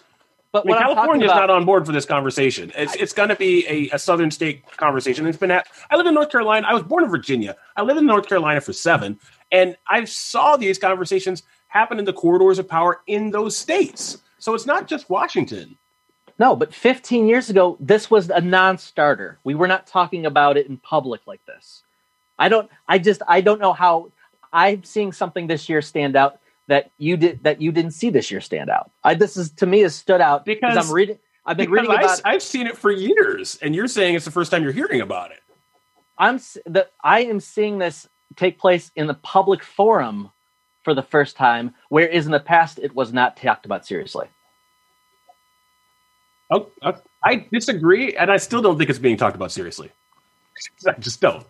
but I mean, what California's about, not on board for this conversation. It's, it's going to be a, a southern state conversation. It's been. At, I live in North Carolina. I was born in Virginia. I lived in North Carolina for seven, and I saw these conversations happen in the corridors of power in those states. So it's not just Washington. No, but 15 years ago, this was a non-starter. We were not talking about it in public like this. I don't. I just. I don't know how. I'm seeing something this year stand out that you did that you didn't see this year stand out. I, this is to me has stood out Because- I'm reading. I've been reading I, about. I've seen it for years, and you're saying it's the first time you're hearing about it. I'm the. I am seeing this take place in the public forum for the first time, whereas in the past it was not talked about seriously. Oh, uh, I disagree, and I still don't think it's being talked about seriously. [laughs] I just don't.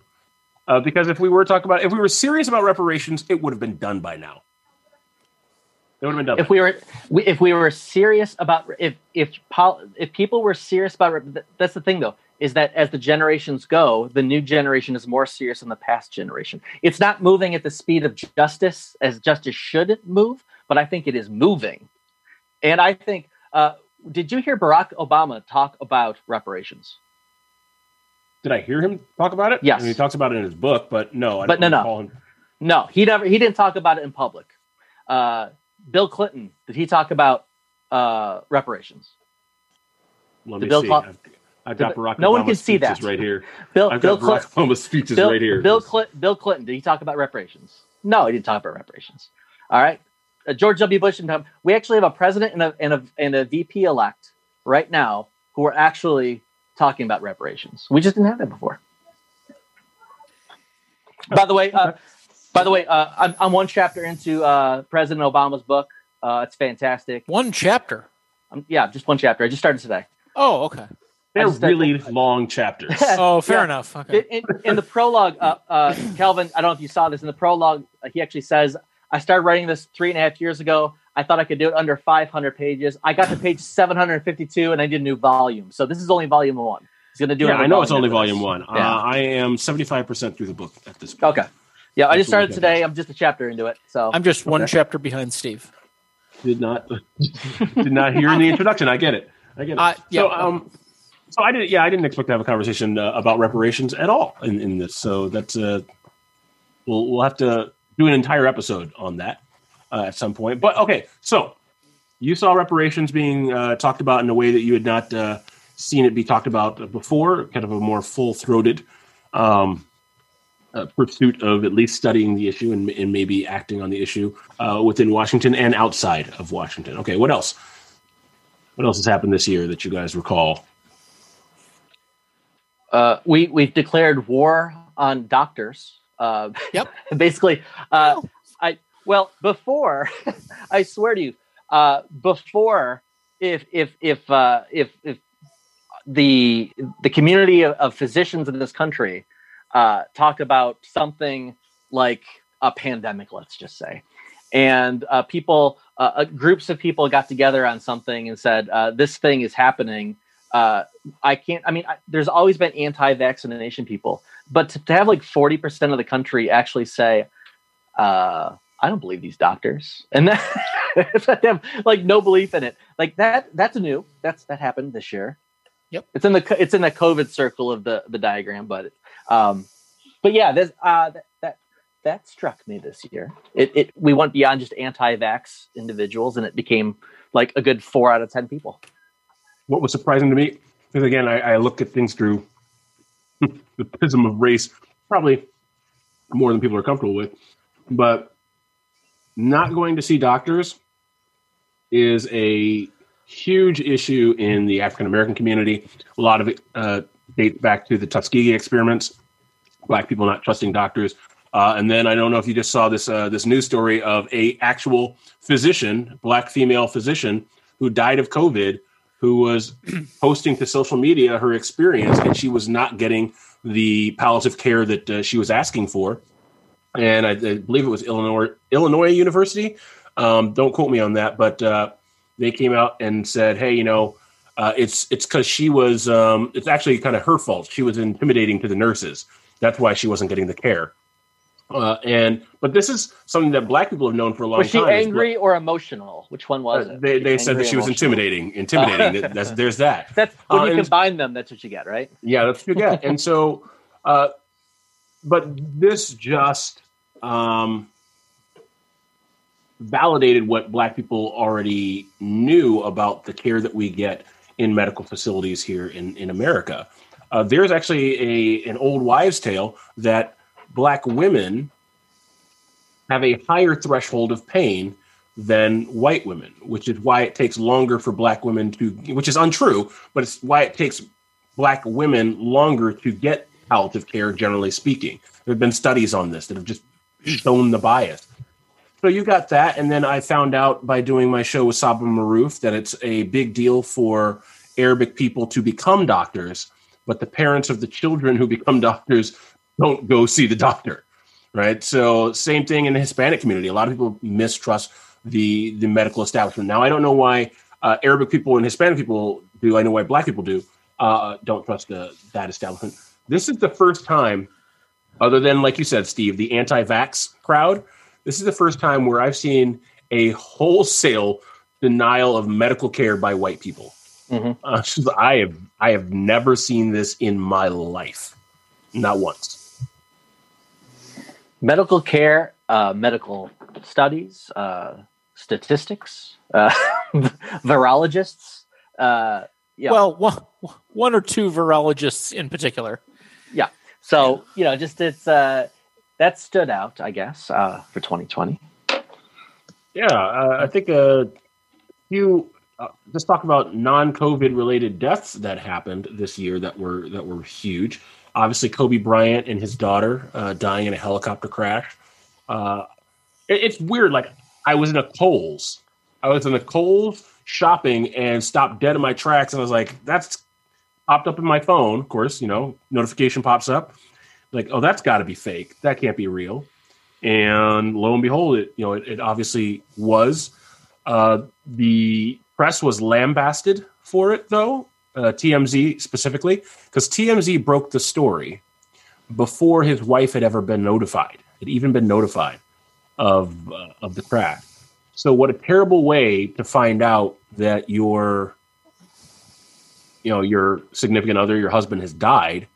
Uh, because if we were talking about, if we were serious about reparations, it would have been done by now. It would have been done. if we were we, if we were serious about if if pol, if people were serious about th- that's the thing though is that as the generations go the new generation is more serious than the past generation it's not moving at the speed of justice as justice should move but i think it is moving and i think uh, did you hear barack obama talk about reparations Did I hear him talk about it? Yes. I mean, he talks about it in his book, but no, I But no, no. him. no he never he didn't talk about it in public uh, bill clinton did he talk about uh, reparations Let The me Bill see. Cl- I've, I've got Barack no one can see speeches that. right here. bill I've bill got Barack clinton Obama's speeches Bill, right here. Bill, Cl- Bill Clinton, did he talk about reparations? No, he didn't talk about reparations. All right. Uh, George W. Bush and we actually have a president and a, and a, and a VP elect right now who are actually talking about reparations. We just didn't have that before. By the way, uh, by the way, uh, I'm, I'm one chapter into uh, President Obama's book. Uh, it's fantastic. One chapter. Um, yeah, just one chapter. I just started today. Oh, okay. They're really long [laughs] chapters. Oh, fair Yeah. enough. Okay. in, in, in the prologue, uh, uh, Calvin, I don't know if you saw this in the prologue. Uh, he actually says, "I started writing this three and a half years ago. I thought I could do it under 500 pages. I got to page 752, and I did a new volume. So this is only volume one. He's going to do. yeah, I know it's only volume this. one. Yeah. Uh, I am 75% through the book at this point. okay. Yeah, I just started That's what we today. I'm just a chapter into it. So I'm just one Okay. chapter behind Steve. Did not [laughs] did not hear in the [laughs] introduction. I get it. I get it. Uh, yeah. So um so I didn't yeah, I didn't expect to have a conversation uh, about reparations at all in, in this. So that's uh we'll we'll have to do an entire episode on that uh, at some point. But okay, so you saw reparations being uh, talked about in a way that you had not uh, seen it be talked about before, kind of a more full throated um, uh, pursuit of at least studying the issue and, and maybe acting on the issue uh, within Washington and outside of Washington. Okay, what else? What else has happened this year that you guys recall? uh, we we've declared war on doctors. Uh, Yep. [laughs] basically, uh, I well before [laughs] I swear to you, uh, before if if if uh, if if the the community of, of physicians in this country uh, talked about something like a pandemic, let's just say, and uh, people, uh, uh, groups of people got together on something and said, uh, "This thing is happening." Uh, I can't. I mean, I, there's always been anti-vaccination people, but to, to have like 40 percent of the country actually say, uh, "I don't believe these doctors," and that [laughs] they have like no belief in it, like that. That's new. That's that happened this year. Yep. It's in the it's in the COVID circle of the the diagram, but um, but yeah, this uh that that, that struck me this year. It it we went beyond just anti-vax individuals, and it became like a good four out of ten people. What was surprising to me, because again, I, I look at things through [laughs] the prism of race, probably more than people are comfortable with, but not going to see doctors is a huge issue in the African American community. A lot of it uh, dates back to the Tuskegee experiments, black people not trusting doctors. Uh, and then I don't know if you just saw this uh, this news story of a actual physician, black female physician, who died of COVID, who was [clears throat] posting to social media her experience, and she was not getting the palliative care that uh, she was asking for. And I, I believe it was Illinois Illinois University. Um, don't quote me on that, but uh, they came out and said, "Hey, you know, uh, it's it's because she was. Um, it's actually kind of her fault. She was intimidating to the nurses. That's why she wasn't getting the care." Uh, and but this is something that black people have known for a long time. Was she time. angry or emotional? Which one was uh, it? they they said that she was emotional? intimidating. Intimidating. [laughs] That- that's, there's that. That's when Uh, you combine them. That's what you get, right? Yeah, that's what you get. and so, uh, but this just um, validated what black people already knew about the care that we get in medical facilities here in in America. Uh, there's actually a an old wives' tale that black women have a higher threshold of pain than white women, which is why it takes longer for black women to, which is untrue, but it's why it takes black women longer to get palliative care, generally speaking. There have been studies on this that have just shown the bias. So you got that, and then I found out by doing my show with Sabah Maruf that it's a big deal for Arabic people to become doctors, but the parents of the children who become [laughs] doctors don't go see the doctor, right? So same thing in the Hispanic community. A lot of people mistrust the the medical establishment. Now I don't know why uh, Arabic people and Hispanic people do. I know why Black people do. Uh, don't trust the, that establishment. This is the first time, other than like you said, Steve, the anti-vax crowd this is the first time where I've seen a wholesale denial of medical care by white people. Mm-hmm. Uh, [laughs] I have I have never seen this in my life, not once. Medical care, uh, medical studies, uh, statistics, uh, [laughs] virologists. Uh, yeah. Well, one, one or two virologists in particular. Yeah. So you know, just it's uh, that stood out, I guess, uh, for 2020. Yeah, uh, I think a few. Uh, let's talk about non-COVID related deaths that happened this year that were that were huge. Obviously, Kobe Bryant and his daughter uh, dying in a helicopter crash. Uh, it, it's weird. Like I was in a Kohl's. I was in a Kohl's shopping and stopped dead in my tracks, and I was like, "That's popped up in my phone." Of course, you know, notification pops up like, oh, that's got to be fake. That can't be real. And lo and behold, it you know it, it obviously was. Uh, the press was lambasted for it, though. Uh, TMZ specifically, because TMZ broke the story before his wife had ever been notified. Had even been notified of uh, of the crash. So, what a terrible way to find out that your you know your significant other, your husband, has died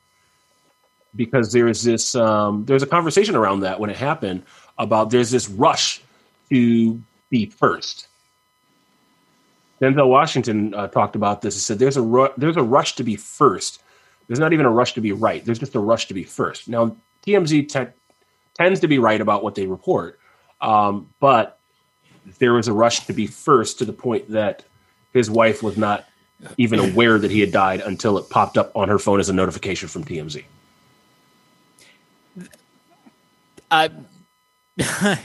because there's this um, there's a conversation around that when it happened about there's this rush to be first. Denzel Washington uh, talked about this. He said there's a ru- there's a rush to be first. There's not even a rush to be right. There's just a rush to be first. Now TMZ te- tends to be right about what they report, um, but there was a rush to be first to the point that his wife was not even aware that he had died until it popped up on her phone as a notification from TMZ. I [laughs] that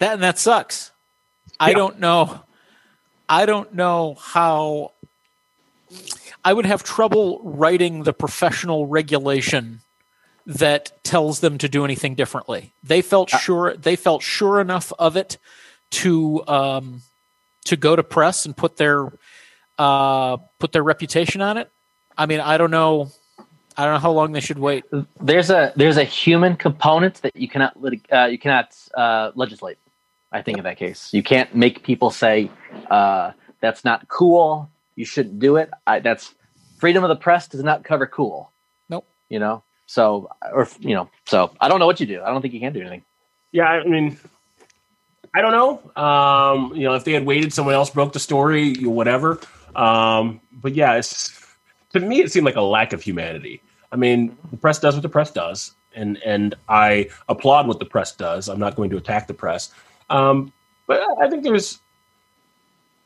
and that sucks. Yeah. I don't know. I don't know how. I would have trouble writing the professional regulation that tells them to do anything differently. They felt uh, sure. They felt sure enough of it to um, to go to press and put their uh, put their reputation on it. I mean, I don't know. I don't know how long they should wait. There's a there's a human component that you cannot uh, you cannot uh, legislate. I think in that case, you can't make people say uh, that's not cool. You shouldn't do it. I, that's freedom of the press does not cover cool. Nope. You know. So or you know. So I don't know what you do. I don't think you can do anything. Yeah, I mean, I don't know. Um, you know, if they had waited, someone else broke the story, whatever. Um, but yeah, it's to me, it seemed like a lack of humanity. I mean, the press does what the press does, and and I applaud what the press does. I'm not going to attack the press, um, but I think there's,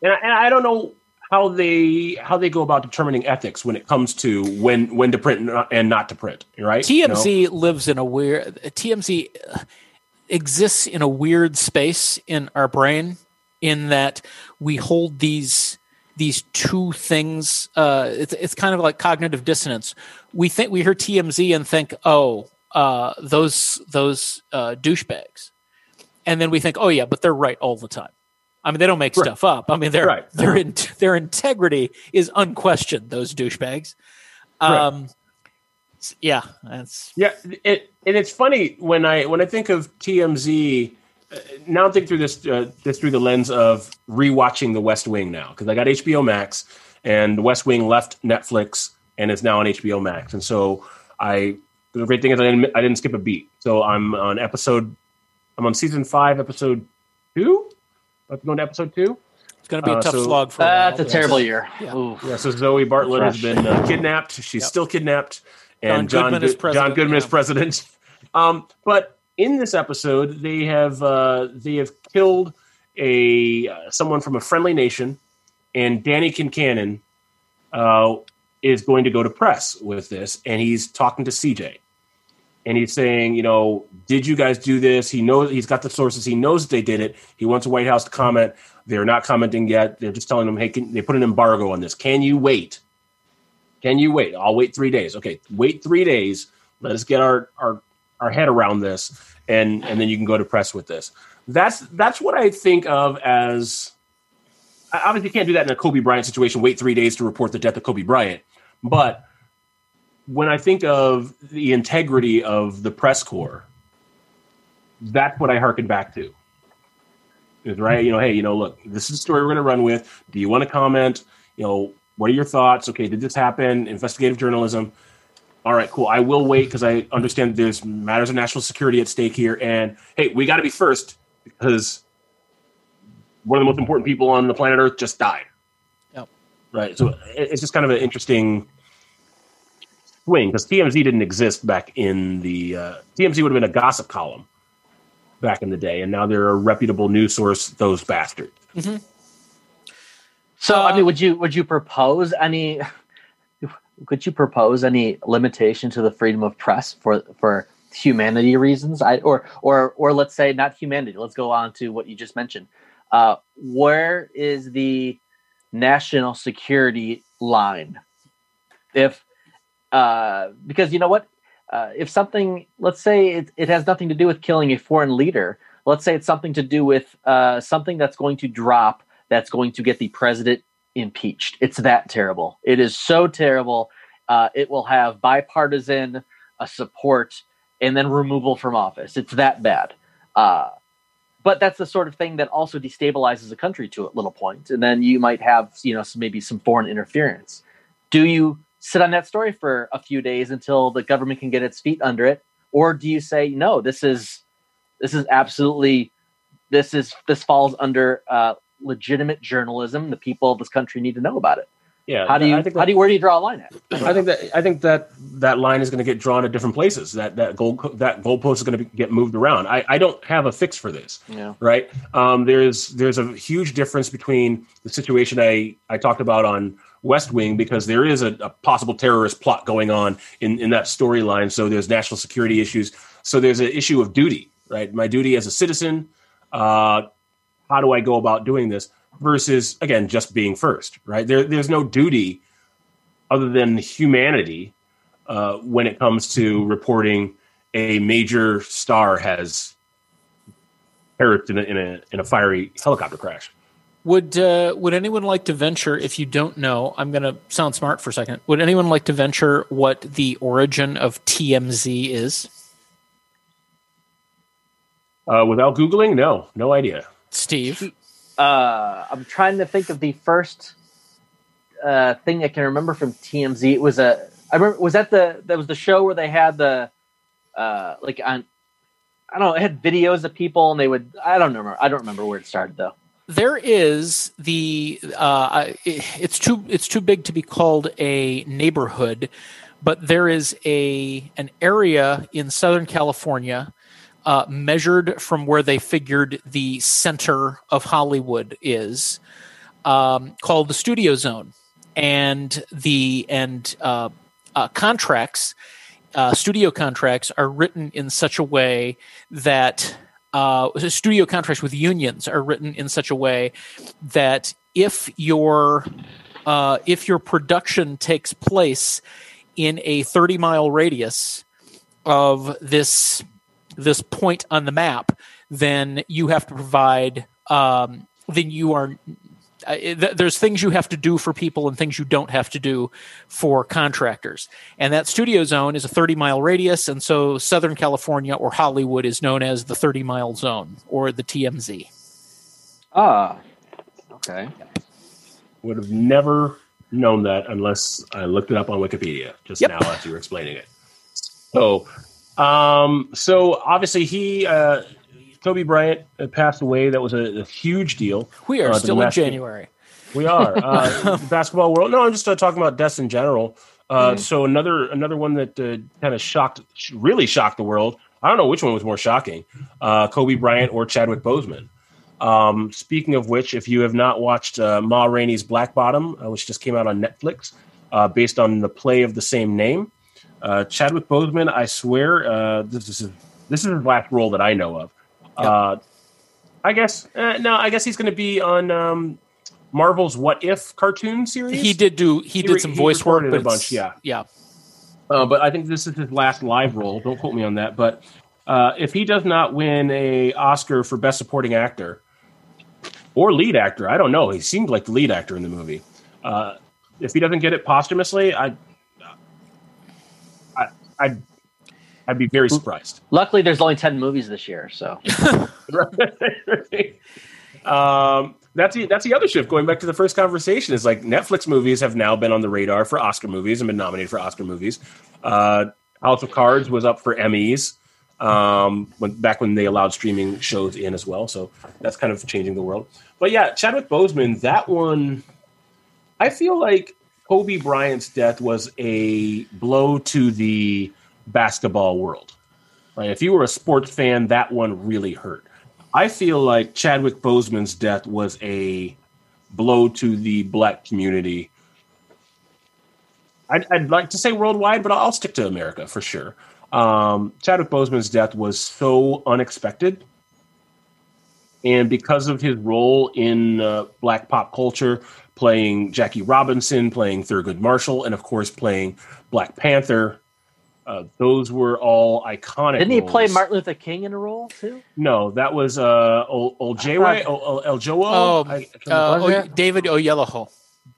and I, and I, don't know how they how they go about determining ethics when it comes to when when to print and not, to print. Right? TMZ you know? lives in a weird TMZ exists in a weird space in our brain in that we hold these these two things. Uh, it's it's kind of like cognitive dissonance. We think we hear TMZ and think, oh, uh, those those uh, douchebags, and then we think, oh yeah, but they're right all the time. I mean, they don't make right. stuff up. I mean, their right. their in, their integrity is unquestioned. Those douchebags. Um, right. Yeah, that's yeah. It, and it's funny when I when I think of TMZ now think through this uh, this through the lens of rewatching The West Wing now because I got HBO Max and The West Wing left Netflix and is now on HBO Max. And so I the great thing is I didn't, I didn't skip a beat. So I'm on episode I'm on season five, episode two. About to go into episode two. It's going to be a Uh, tough so- slog for That's a while. terrible year. Yeah. Yeah, so Zoe Bartlett has been uh, kidnapped. She's Yep. still kidnapped, and John Goodman is president, John Goodman is president. [laughs] Um, but in this episode, they have uh, they have killed a uh, someone from a friendly nation, and Danny Concannon uh, is going to go to press with this, and he's talking to CJ, and he's saying, you know, did you guys do this? He knows he's got the sources. He knows they did it. He wants the White House to comment. They're not commenting yet. They're just telling him, hey, can, they put an embargo on this. Can you wait? Can you wait? I'll wait three days. Okay, wait three days. Let us get our our our head around this, and and then you can go to press with this. That's that's what I think of as. I Obviously, can't do that in a Kobe Bryant situation. Wait three days to report the death of Kobe Bryant, but when I think of the integrity of the press corps, that's what I harken back to. Is right, you know, hey, you know, look, this is the story we're going to run with. Do you want to comment? You know, what are your thoughts? Okay, did this happen? Investigative journalism. All right, cool. I will wait because I understand there's matters of national security at stake here. And hey, we got to be first because one of the most important people on the planet Earth just died. Yep. Right. So it's just kind of an interesting swing because TMZ didn't exist back in the uh, TMZ would have been a gossip column back in the day, and now they're a reputable news source. Those bastards. So, Uh, I mean, would you would you propose any? Could you propose any limitation to the freedom of press for for humanity reasons? I or or or let's say not humanity. Let's go on to what you just mentioned. Uh, where is the national security line? If uh, because you know what, uh, if something, let's say it, it has nothing to do with killing a foreign leader. Let's say it's something to do with uh, something that's going to drop that's going to get the president impeached. It's that terrible. It is so terrible. Uh, it will have bipartisan uh, support and then removal from office. It's that bad. Uh, but that's the sort of thing that also destabilizes a country to a little point, and then you might have you know some, maybe some foreign interference. Do you sit on that story for a few days until the government can get its feet under it, or do you say no? This is this is absolutely this is this falls under uh, legitimate journalism. The people of this country need to know about it. Yeah. How do you I think how do you where do you draw a line at? I think that I think that that line is going to get drawn at different places. That that goal that goalpost is going to get moved around. I, I don't have a fix for this. Yeah. Right. Um, there's there's a huge difference between the situation I I talked about on West Wing because there is a, a possible terrorist plot going on in in that storyline. So there's national security issues. So there's an issue of duty. Right. My duty as a citizen. Uh, how do I go about doing this? Versus again, just being first. Right. There there's no duty other than humanity uh, when it comes to reporting a major star has perished in a, in a in a fiery helicopter crash. Would uh, Would anyone like to venture? If you don't know, I'm going to sound smart for a second. Would anyone like to venture what the origin of TMZ is? Uh, without googling, no, no idea. Steve, Uh, I'm trying to think of the first uh, thing I can remember from TMZ. It was a I remember was that the that was the show where they had the uh, like on I don't know it had videos of people and they would I don't remember I don't remember where it started though. There is the uh, it's too it's too big to be called a neighborhood, but there is a an area in Southern California uh, measured from where they figured the center of Hollywood is um, called the Studio Zone, and the and uh, uh, contracts. Uh, studio contracts are written in such a way that uh, studio contracts with unions are written in such a way that if your uh, if your production takes place in a 30 mile radius of this this point on the map, then you have to provide. Um, then you are. Uh, th- there's things you have to do for people and things you don't have to do for contractors. And that studio zone is a 30 mile radius. And so Southern California or Hollywood is known as the 30 mile zone or the TMZ. Ah, okay. Would have never known that unless I looked it up on Wikipedia just Yep. now as you were explaining it. So, um, so obviously he uh, Kobe Bryant uh, passed away. That was a, a huge deal. We are Uh, still in January. We are uh, [laughs] basketball world. No, I'm just uh, talking about deaths in general. Uh, Mm-hmm. So another another one that uh, kind of shocked, really shocked the world. I don't know which one was more shocking, uh, Kobe Bryant or Chadwick Boseman. Um, speaking of which, if you have not watched uh, Ma Rainey's Black Bottom, uh, which just came out on Netflix, uh, based on the play of the same name, uh, Chadwick Boseman, I swear, uh, this is this is his last role that I know of. Uh, I guess uh, no, I guess he's going to be on um, Marvel's What If cartoon series. He did do he, He did some he voice work, but a bunch, yeah. yeah. Uh, but I think this is his last live role. Don't quote me on that. But uh, if he does not win a Oscar for Best Supporting Actor or lead actor, I don't know. He seemed like the lead actor in the movie. Uh, if he doesn't get it posthumously, I, I, I'd, I'd be very surprised. Luckily, there's only ten movies this year, so [laughs] [laughs] um, that's the that's the other shift. Going back to the first conversation, is like Netflix movies have now been on the radar for Oscar movies and been nominated for Oscar movies. Uh, House of Cards was up for Emmys um, when back when they allowed streaming shows in as well. So that's kind of changing the world. But yeah, Chadwick Boseman, that one, I feel like Kobe Bryant's death was a blow to the basketball world. Right? If you were a sports fan, that one really hurt. I feel like Chadwick Boseman's death was a blow to the black community. I'd, I'd like to say worldwide, but I'll stick to America for sure. Um, Chadwick Boseman's death was so unexpected. And because of his role in uh, black pop culture, playing Jackie Robinson, playing Thurgood Marshall, and of course playing Black Panther, uh, those were all iconic. didn't he play. Martin Luther King in a role too? No, that was uh Ol Ol Jayway, thought- Ol El Jowo. Oh, I- I Uh, remember. oh, David Oyelowo.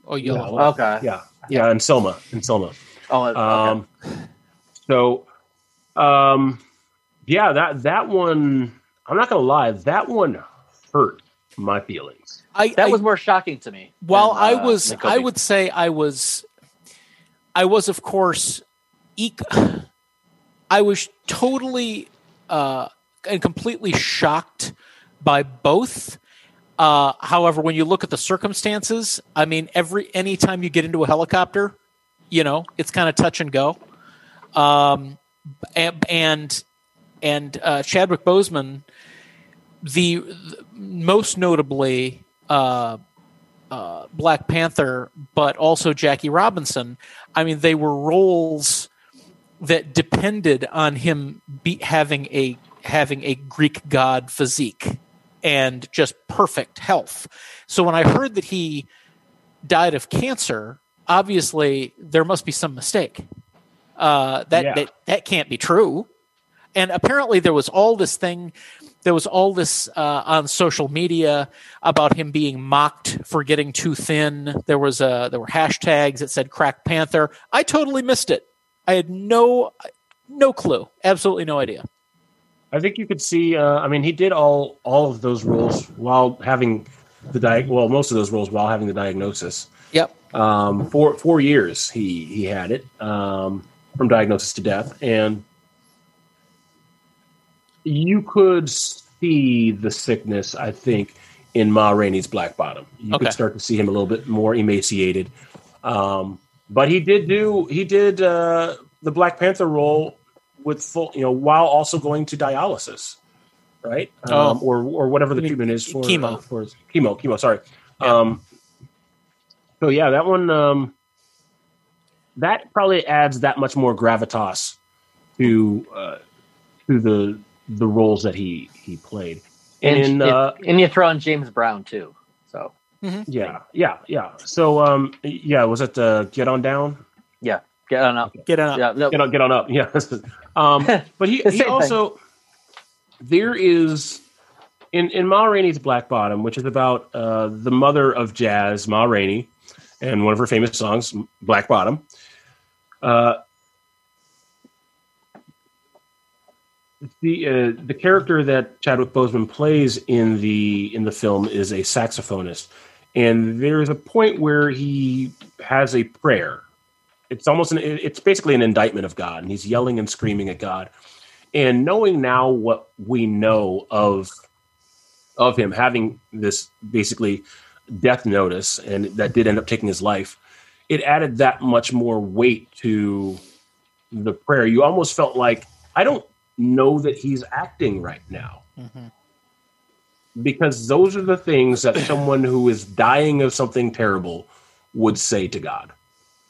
Oyelowo. Yeah. Okay. yeah, yeah, and Selma, and Selma. Oh, okay. Um, so, um, yeah, that that one. I'm not gonna lie, that one hurt my feelings. I, that I- was more shocking to me. While than, I uh, was, than I would say I was, I was of course, [sighs] I was totally uh, and completely shocked by both. Uh, however, when you look at the circumstances, I mean, every anytime you get into a helicopter, you know, it's kind of touch and go. Um, and and, and uh, Chadwick Boseman, the, the most notably. Uh, uh, Black Panther, but also Jackie Robinson. I mean, they were roles that depended on him be, having a having a Greek god physique and just perfect health. So when I heard that he died of cancer, obviously there must be some mistake. Uh, that, Yeah. that that can't be true. And apparently there was all this thing there was all this uh, on social media about him being mocked for getting too thin. There was a there were hashtags that said "crack panther." I totally missed it. I had no no clue, absolutely no idea. I think you could see. Uh, I mean, he did all all of those roles while having the di- well, most of those roles while having the diagnosis. Yep. Um, four four years he he had it um, from diagnosis to death, and you could see the sickness. I think in Ma Rainey's Black Bottom, you Okay. could start to see him a little bit more emaciated. Um, but he did do he did uh, the Black Panther role with full, you know, while also going to dialysis, right? Oh. Um, or or whatever the treatment is for chemo. uh, for chemo, chemo. Sorry. Yeah. Um, so yeah, that one um, that probably adds that much more gravitas to uh, to the the roles that he he played. And, and, uh, and you throw in James Brown too. So yeah, yeah, yeah. So um, yeah, was it uh, Get On Down? Yeah, Get on up. Get on. Up. Yeah, no, Get on, get on up. [laughs] Yeah. um, but he, [laughs] he same thing. also there is in in Ma Rainey's Black Bottom, which is about uh, the mother of jazz, Ma Rainey, and one of her famous songs, Black Bottom. Uh, the uh, the character that Chadwick Boseman plays in the in the film is a saxophonist, and there is a point where he has a prayer. It's almost an it's basically an indictment of God, and he's yelling and screaming at God. And knowing now what we know of of him having this basically death notice, and that did end up taking his life, it added that much more weight to the prayer. You almost felt like I don't know that he's acting right now mm-hmm. Because those are the things that someone who is dying of something terrible would say to God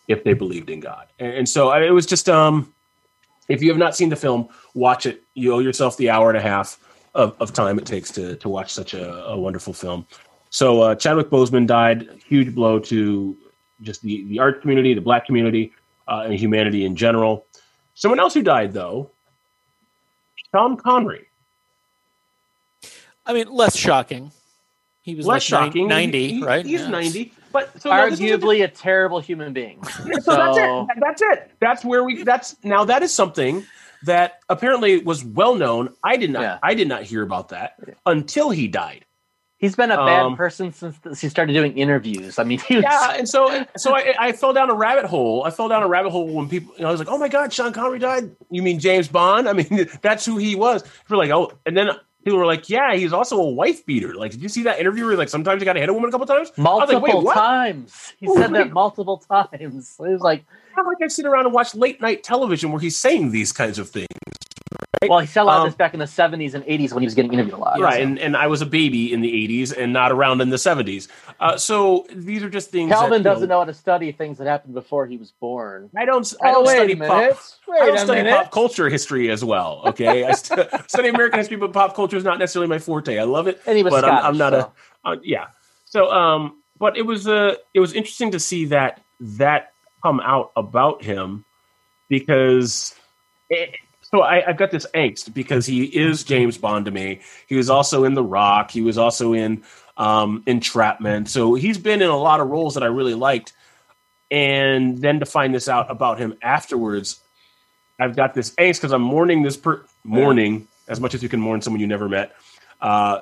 if they believed in God. And, so I, it was just um if you have not seen the film, watch it. You owe yourself the hour and a half of, of time it takes to to watch such a, a wonderful film. So uh, Chadwick Boseman died, huge blow to just the the art community, the black community, uh, and humanity in general. Someone else who died though, Sean Connery. I mean, less shocking. He was Less like shocking, ninety, He- he- right? He's Yeah. ninety, but so now this a- Arguably a terrible human being. [laughs] Yeah, so, that's it. That's it. That's where we. That's now that is something that apparently was well known. I did not. Yeah. I did not hear about that until he died. He's been a bad Um, person since since he started doing interviews. I mean, he was, Yeah, and so so I, I fell down a rabbit hole. I fell down a rabbit hole when people. You know, I was like, oh my god, Sean Connery died. You mean James Bond? I mean, [laughs] that's who he was. We're like, oh, and then. People were like, "Yeah, he's also a wife beater." Like, did you see that interview where like sometimes you got to hit a woman a couple times? Multiple like, times. He Oh said that [laughs] multiple times. It was like, How like I sit around and watch late night television where he's saying these kinds of things? Well, he a lot Um, this back in the '70s and '80s when he was getting interviewed a lot. right and, and i was a baby in the 80s and not around in the 70s uh, so these are just things Calvin that, doesn't know how to study things that happened before he was born. i don't i Oh, don't wait study a pop I don't study minute. pop culture history as well. Okay, I st- [laughs] study American history, but pop culture is not necessarily my forte. I love it, And he was but I'm, I'm not so. a uh, yeah. So, um, but it was uh, it was interesting to see that that come out about him because it, so I, I've got this angst because he is James Bond to me. He was also in The Rock. He was also in um, Entrapment. So he's been in a lot of roles that I really liked. And then to find this out about him afterwards, I've got this angst because I'm mourning this per mourning as much as you can mourn someone you never met, uh,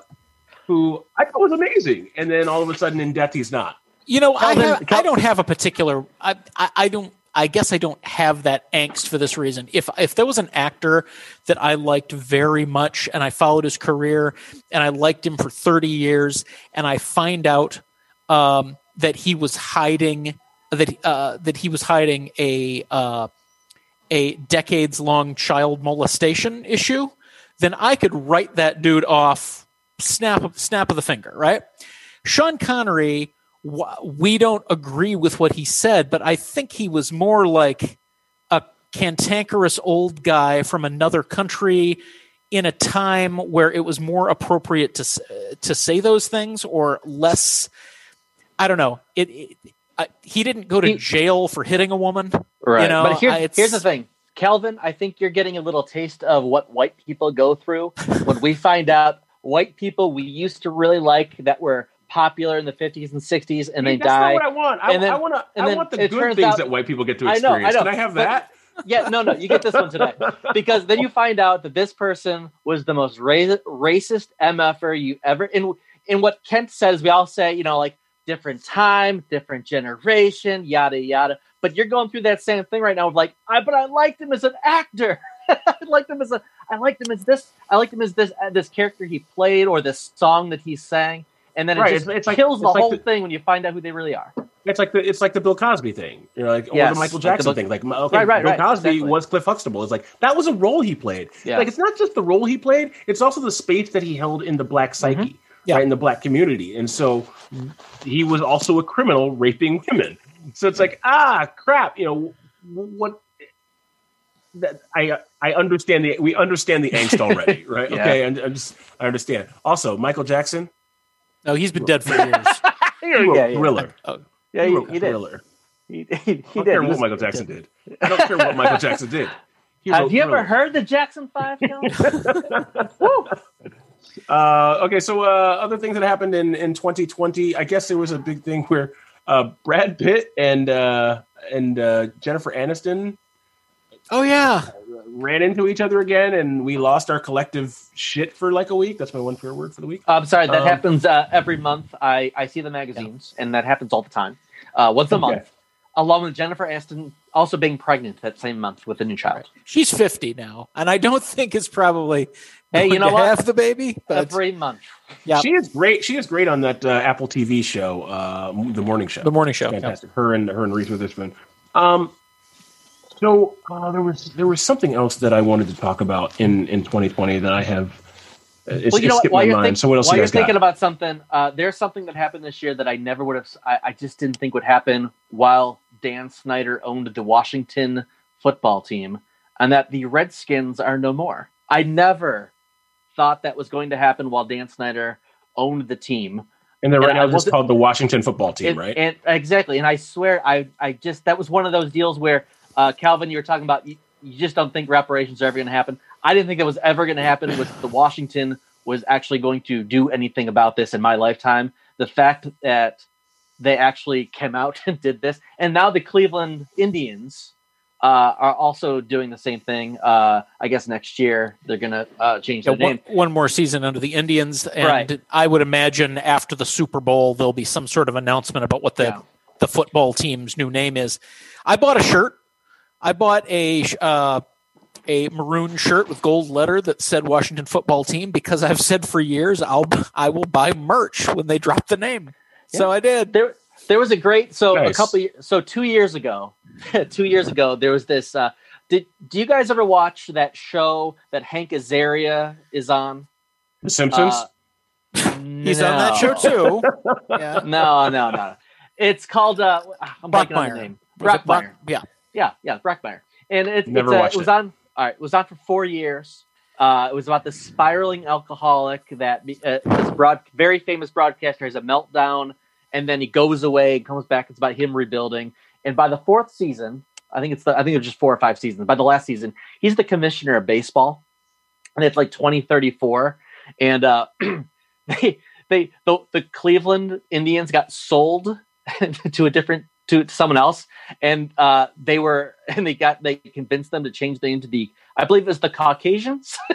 who I thought was amazing, and then all of a sudden in death he's not. You know, I, have, Cal- I don't have a particular. I, I, I don't. I guess I don't have that angst for this reason. If if there was an actor that I liked very much and I followed his career and I liked him for thirty years, and I find out um, that he was hiding that uh, that he was hiding a uh, a decades long child molestation issue, then I could write that dude off snap snap of the finger, right? Sean Connery, we don't agree with what he said, but I think he was more like a cantankerous old guy from another country in a time where it was more appropriate to to say those things or less. I don't know. It. it I, he didn't go to He- jail for hitting a woman. Right. You know, but here's, I- here's the thing. Calvin, I think you're getting a little taste of what white people go through when we find out white people we used to really like that were popular in the 50s and 60s and they died. That's not what I want. I, And then- I want to. and I want the good things out- that white people get to experience. I know, I know, Can I have but- that? [laughs] yeah, no, no, you get this one today. [laughs] Because then you find out that this person was the most ra- racist MFer you ever in in what Kent says, we all say, you know, like different time, different generation, yada yada. But you're going through that same thing right now of like, I but I liked him as an actor. [laughs] I liked him as a I liked him as this I liked him as this uh, this character he played or this song that he sang. And then Right, it just it's- it's like- kills the it's like whole the- thing when you find out who they really are. It's like the it's like the Bill Cosby thing, you know, like or Yes, the Michael like the Jackson Bill- thing. Like okay, Right, right, Bill right, Cosby exactly. was Cliff Huxtable. It's like that was a role he played. Yeah. Like it's not just the role he played; it's also the space that he held in the black Mm-hmm. psyche, Yeah. right in the black community. And so he was also a criminal raping women. So it's like ah crap, you know what? That I I understand the we understand the angst already, [laughs] right? Yeah. Okay, and I just I understand. Also, Michael Jackson, No, he's been dead for years. he wrote Yeah, yeah. Thriller. Oh, Yeah, he he, wrote he did. Thriller. He, he, he I did. don't care what Michael Jackson did. I don't care what Michael [laughs] Jackson did. Have wrote you ever heard the Jackson Five? [laughs] Calvin? [laughs] Uh, okay, so uh, other things that happened in, in 2020, I guess there was a big thing where uh, Brad Pitt and uh, and uh, Jennifer Aniston oh yeah. Ran into each other again, and we lost our collective shit for like a week. That's my one fair word for the week. I'm sorry, that Um, happens uh, every month. I, I see the magazines, and that happens all the time. Uh, once a Okay. month, along with Jennifer Aniston, also being pregnant that same month with a new child. She's 50 now, and I don't think it's probably Hey, you know to what? have the baby. But Every month. yeah, She is great. She is great on that uh, Apple TV show, uh, the morning show. the morning show. Fantastic. Her and her and Reese Witherspoon. Um, so uh, there was there was something else that I wanted to talk about in in 2020 that I have. uh, It's, well, you know what? While you're, think- so what else while you got? thinking about something, uh, there's something that happened this year that I never would have. I, I just didn't think would happen while Dan Snyder owned the Washington football team, and that the Redskins are no more. I never thought that was going to happen while Dan Snyder owned the team. and they're right and now I just wasn't- called the Washington Football Team, right? And exactly, and I swear, I, I just that was one of those deals where uh, Calvin, you were talking about, you, you just don't think reparations are ever going to happen. I didn't think that was ever going to happen. With the Washington was actually going to do anything about this in my lifetime. The fact that they actually came out [laughs] and did this, and now the Cleveland Indians uh, are also doing the same thing. Uh, I guess next year they're going to uh, change Yeah, their name. one, one more season under the Indians, and Right. I would imagine after the Super Bowl there'll be some sort of announcement about what the Yeah. the football team's new name is. I bought a shirt. I bought a uh, a maroon shirt with gold letter that said Washington Football Team because I've said for years I'll I will buy merch when they drop the name. So I did. there there was a great so a couple ye- so two years ago [laughs] two years ago there was this uh did do you guys ever watch that show that hank azaria is on the Simpsons. Uh, He's on that show too. [laughs] yeah. no no no it's called uh i'm blanking on the name Was Brock- Brockmire. Yeah. Yeah yeah Brockmire. and it, Never it's, uh, it was it. on all right it was on for four years uh, it was about the spiraling alcoholic that uh, this broad, very famous broadcaster has a meltdown, and then he goes away and comes back. It's about him rebuilding. And by the fourth season, I think it's the I think it's just four or five seasons. By the last season, he's the commissioner of baseball, and it's like twenty thirty four. And uh, [clears throat] they they the, the Cleveland Indians got sold [laughs] to a different to someone else, and uh, they were [laughs] and they got they convinced them to change the name to the I believe it was the Caucasians. [laughs]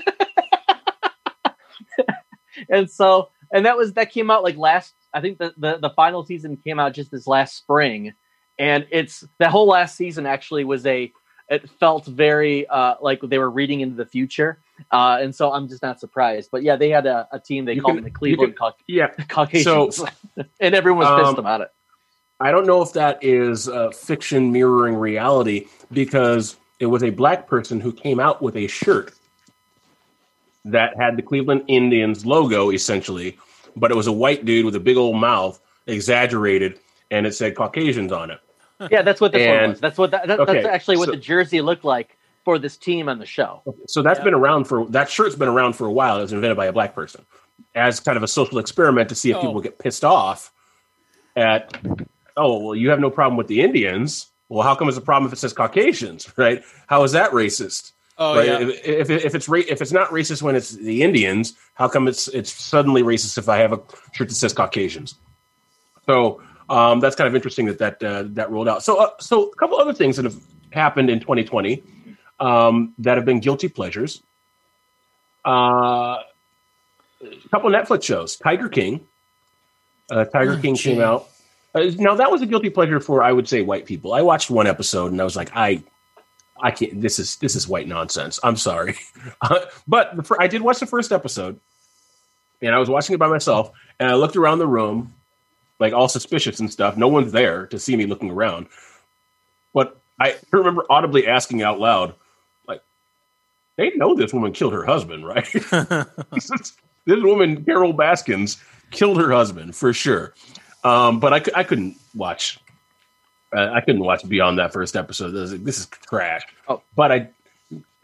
and so and that was that came out like last I think the, the the final season came out just this last spring. And it's that whole last season actually was a it felt very uh like they were reading into the future. Uh and so I'm just not surprised. But yeah, they had a, a team they You called can- them the Cleveland Cau- yeah, [laughs] Caucasians. and everyone was pissed Um, about it. I don't know if that is uh, fiction mirroring reality because it was a black person who came out with a shirt that had the Cleveland Indians logo essentially, but it was a white dude with a big old mouth, exaggerated, and it said Caucasians on it. [laughs] Yeah, that's what this one was. That's what that, that- okay, that's actually what so- the jersey looked like for this team on the show. So that's Yeah. been around for that shirt's been around for a while. It was invented by a black person as kind of a social experiment to see if Oh. people get pissed off at oh well you have no problem with the Indians. Well, how come it's a problem if it says Caucasians, [laughs] right? How is that racist? Oh right? yeah. If, if, if it's ra- if it's not racist when it's the Indians, how come it's it's suddenly racist if I have a shirt that says Caucasians? So um, that's kind of interesting that that uh, that rolled out. So uh, so a couple other things that have happened in 2020 um, that have been guilty pleasures. Uh, a couple of Netflix shows. Tiger King. Uh, Tiger Oh, King gee. came out. Uh, now that was a guilty pleasure for I would say white people. I watched one episode and I was like, I, I can't. This is this is white nonsense. I'm sorry, [laughs] Uh, but the, I did watch the first episode, and I was watching it by myself, and I looked around the room, like all suspicious and stuff. No one's there to see me looking around, but I remember audibly asking out loud, like, they know this woman killed her husband, right? [laughs] [laughs] this woman, Carole Baskins, killed her husband for sure. Um, but I, I couldn't watch. Uh, I couldn't watch beyond that first episode. I was like, this is trash. Oh. but I.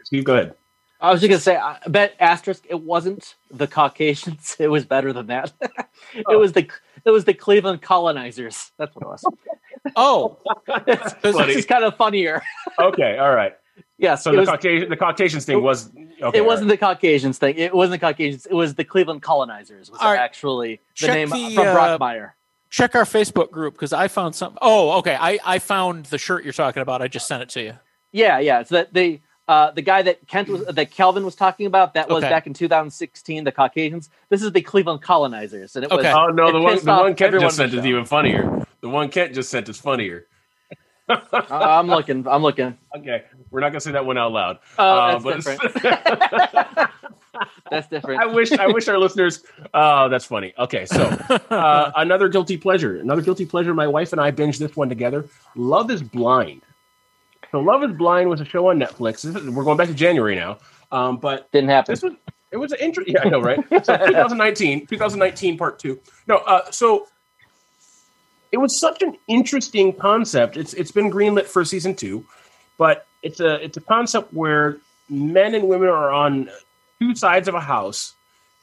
Steve, go ahead. I was just gonna say, I bet asterisk. It wasn't the Caucasians. [laughs] It was better than that. [laughs] it Oh. was the it was the Cleveland colonizers. That's what it was. [laughs] oh, it's, funny. it's kind of funnier. Okay, all right. Yeah, So the was. Caucasian, the Caucasians thing was. Okay, it wasn't the Caucasians thing. It wasn't the Caucasians. It was the Cleveland colonizers. Was All right. actually the Check name the, from uh, Brockmire. Check our Facebook group because I found something. Oh, okay. I I found the shirt you're talking about. I just sent it to you. Yeah, yeah. It's that the uh, the guy that Kent was that Calvin was talking about. That was Okay. back in 2016. The Caucasians. This is the Cleveland colonizers, and it was Oh no, the one the one Kent everyone just in sent is even funnier. The one Kent just sent is funnier. Uh, I'm looking. I'm looking. [laughs] Okay, we're not gonna say that one out loud. Oh, Uh, that's but- different. [laughs] [laughs] [laughs] that's different. I wish I wish our listeners. Oh, that's funny. Okay, so [laughs] uh, another guilty pleasure. Another guilty pleasure. My wife and I binged this one together. Love is Blind. So Love is Blind was a show on Netflix. Is, we're going back to January now. Um, but Didn't happen. this was it was an interesting. Yeah, I know, right? So [laughs] 2019, 2019 part two. No, uh, so it was such an interesting concept. It's it's been greenlit for season two, but it's a it's a concept where men and women are on two sides of a house,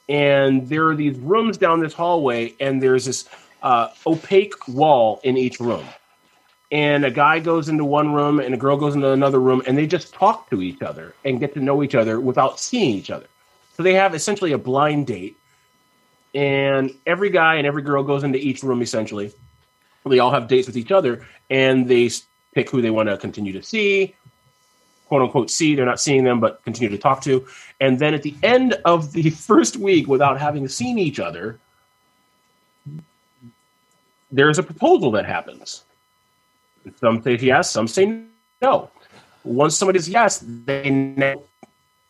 and there are these rooms down this hallway, and there's this uh, opaque wall in each room. And a guy goes into one room, and a girl goes into another room, and they just talk to each other and get to know each other without seeing each other. So they have essentially a blind date, and every guy and every girl goes into each room essentially. They all have dates with each other, and they pick who they want to continue to see, quote unquote see. They're not seeing them, but continue to talk to. And then at the end of the [laughs] first week, without having seen each other, there's a proposal that happens. Some say yes, some say no. Once somebody says yes, they now,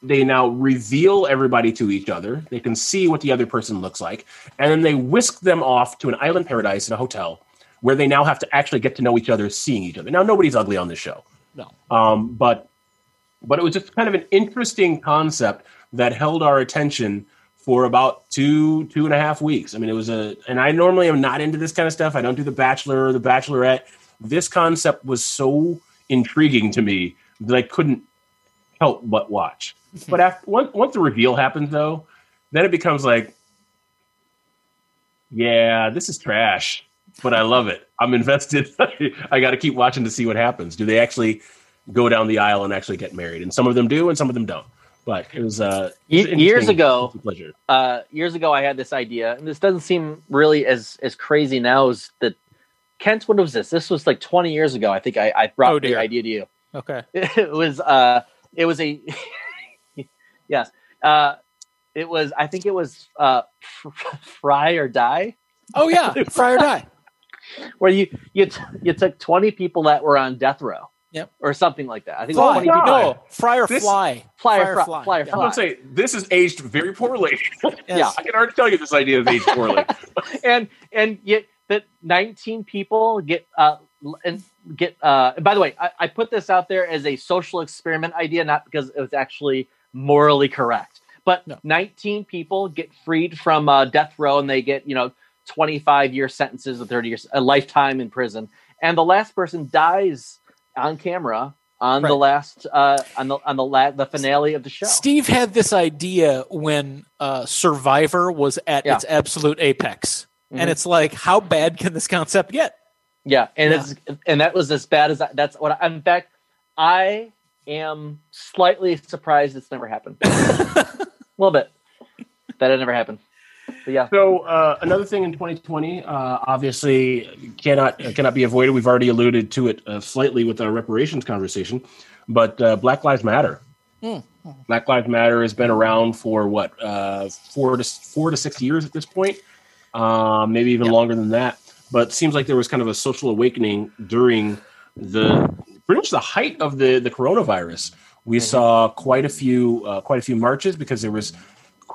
they now reveal everybody to each other. They can see what the other person looks like, and then they whisk them off to an island paradise in a hotel where they now have to actually get to know each other, seeing each other. Now, nobody's ugly on this show, No. um, but but it was just kind of an interesting concept that held our attention for about two two and a half weeks. I mean, it was a, and I normally am not into this kind of stuff. I don't do The Bachelor or The Bachelorette. This concept was so intriguing to me that I couldn't help but watch. [laughs] But after once once the reveal happens, though, then it becomes like, yeah, this is trash, but I love it. I'm invested. [laughs] I got to keep watching to see what happens. Do they actually go down the aisle and actually get married? And some of them do, and some of them don't. But it was uh, Ye- it's an years interesting ago- pleasure. uh, years ago, I had this idea, and this doesn't seem really as as crazy now as that. Kent, what was this? This was like 20 years ago. I think I, I brought Oh, the idea to you. Okay. [laughs] It was uh, it was a [laughs] yes. Uh, it was. I think it was uh, [laughs] fry or die, Oh yeah, fry or die. where you you t- you took 20 people that were on death row. Yep. Or something like that. I think it was Fly. 20 people. No, fry or This- fly. Fly or Fry fry- fly. fly or Yeah. I'm gonna say this is aged very poorly. [laughs] Yes. Yeah. I can already tell you this idea is aged poorly. [laughs] and and yet that 19 people get uh and get uh and by the way I, I put this out there as a social experiment idea not because it was actually morally correct but No. 19 people get freed from uh, death row and they get you know 25 year sentences or 30 years a lifetime in prison and the last person dies on camera on the last uh on the on the la- the finale of the show Steve had this idea when uh, Survivor was at Yeah. its absolute apex, Mhm. and it's like, how bad can this concept get? Yeah, and Yeah. it's and that was as bad as I, that's what. I, in fact, I am slightly surprised it's never happened. [laughs] a little bit that it never happened. But yeah, So uh, another thing in 2020, uh, obviously cannot cannot be avoided. We've already alluded to it uh, slightly with our reparations conversation, but uh, Black Lives Matter. Hmm. Black Lives Matter has been around for what uh, four to four to six years at this point, um, maybe even Yeah. longer than that. But it seems like there was kind of a social awakening during the pretty much the height of the the coronavirus. We saw quite a few uh, quite a few marches because there was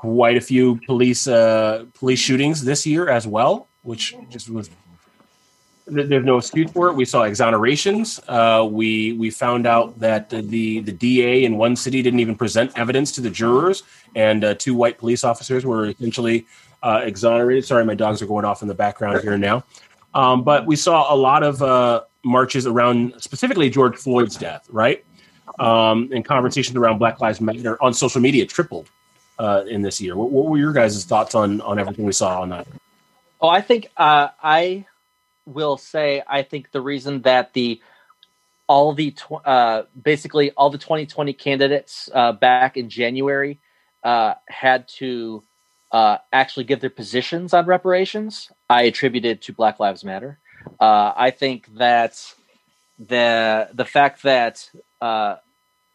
quite a few police uh, police shootings this year as well, which just was there's no excuse for it. We saw exonerations. Uh, we we found out that the the DA in one city didn't even present evidence to the jurors, and uh, two white police officers were essentially uh, exonerated. Sorry, my dogs are going off in the background here now. Um, but we saw a lot of uh, marches around specifically George Floyd's death, right? Um, and conversations around Black Lives Matter on social media tripled uh, in this year. What, what were your guys' thoughts on on everything we saw on that? Oh, I think uh, I will say I think the reason that the all the tw- uh, basically all the 2020 candidates uh, back in January uh, had to uh, actually give their positions on reparations. I attributed to Black Lives Matter. Uh, I think that the the fact that uh,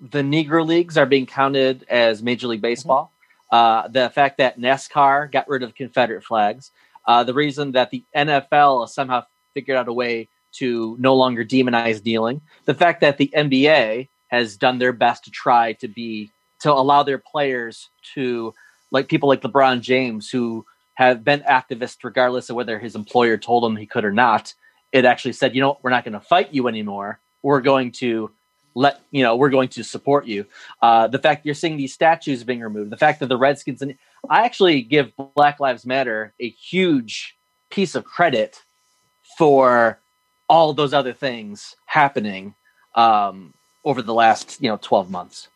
the Negro leagues are being counted as Major League Baseball, uh, the fact that NASCAR got rid of Confederate flags, uh, the reason that the NFL somehow figured out a way to no longer demonize kneeling, the fact that the NBA has done their best to try to be to allow their players to like people like LeBron James who have been activists regardless of whether his employer told him he could or not. It actually said, you know, we're not going to fight you anymore. We're going to let you know we're going to support you. Uh, the fact you're seeing these statues being removed, the fact that the Redskins and I actually give Black Lives Matter a huge piece of credit for all those other things happening um, over the last you know 12 months.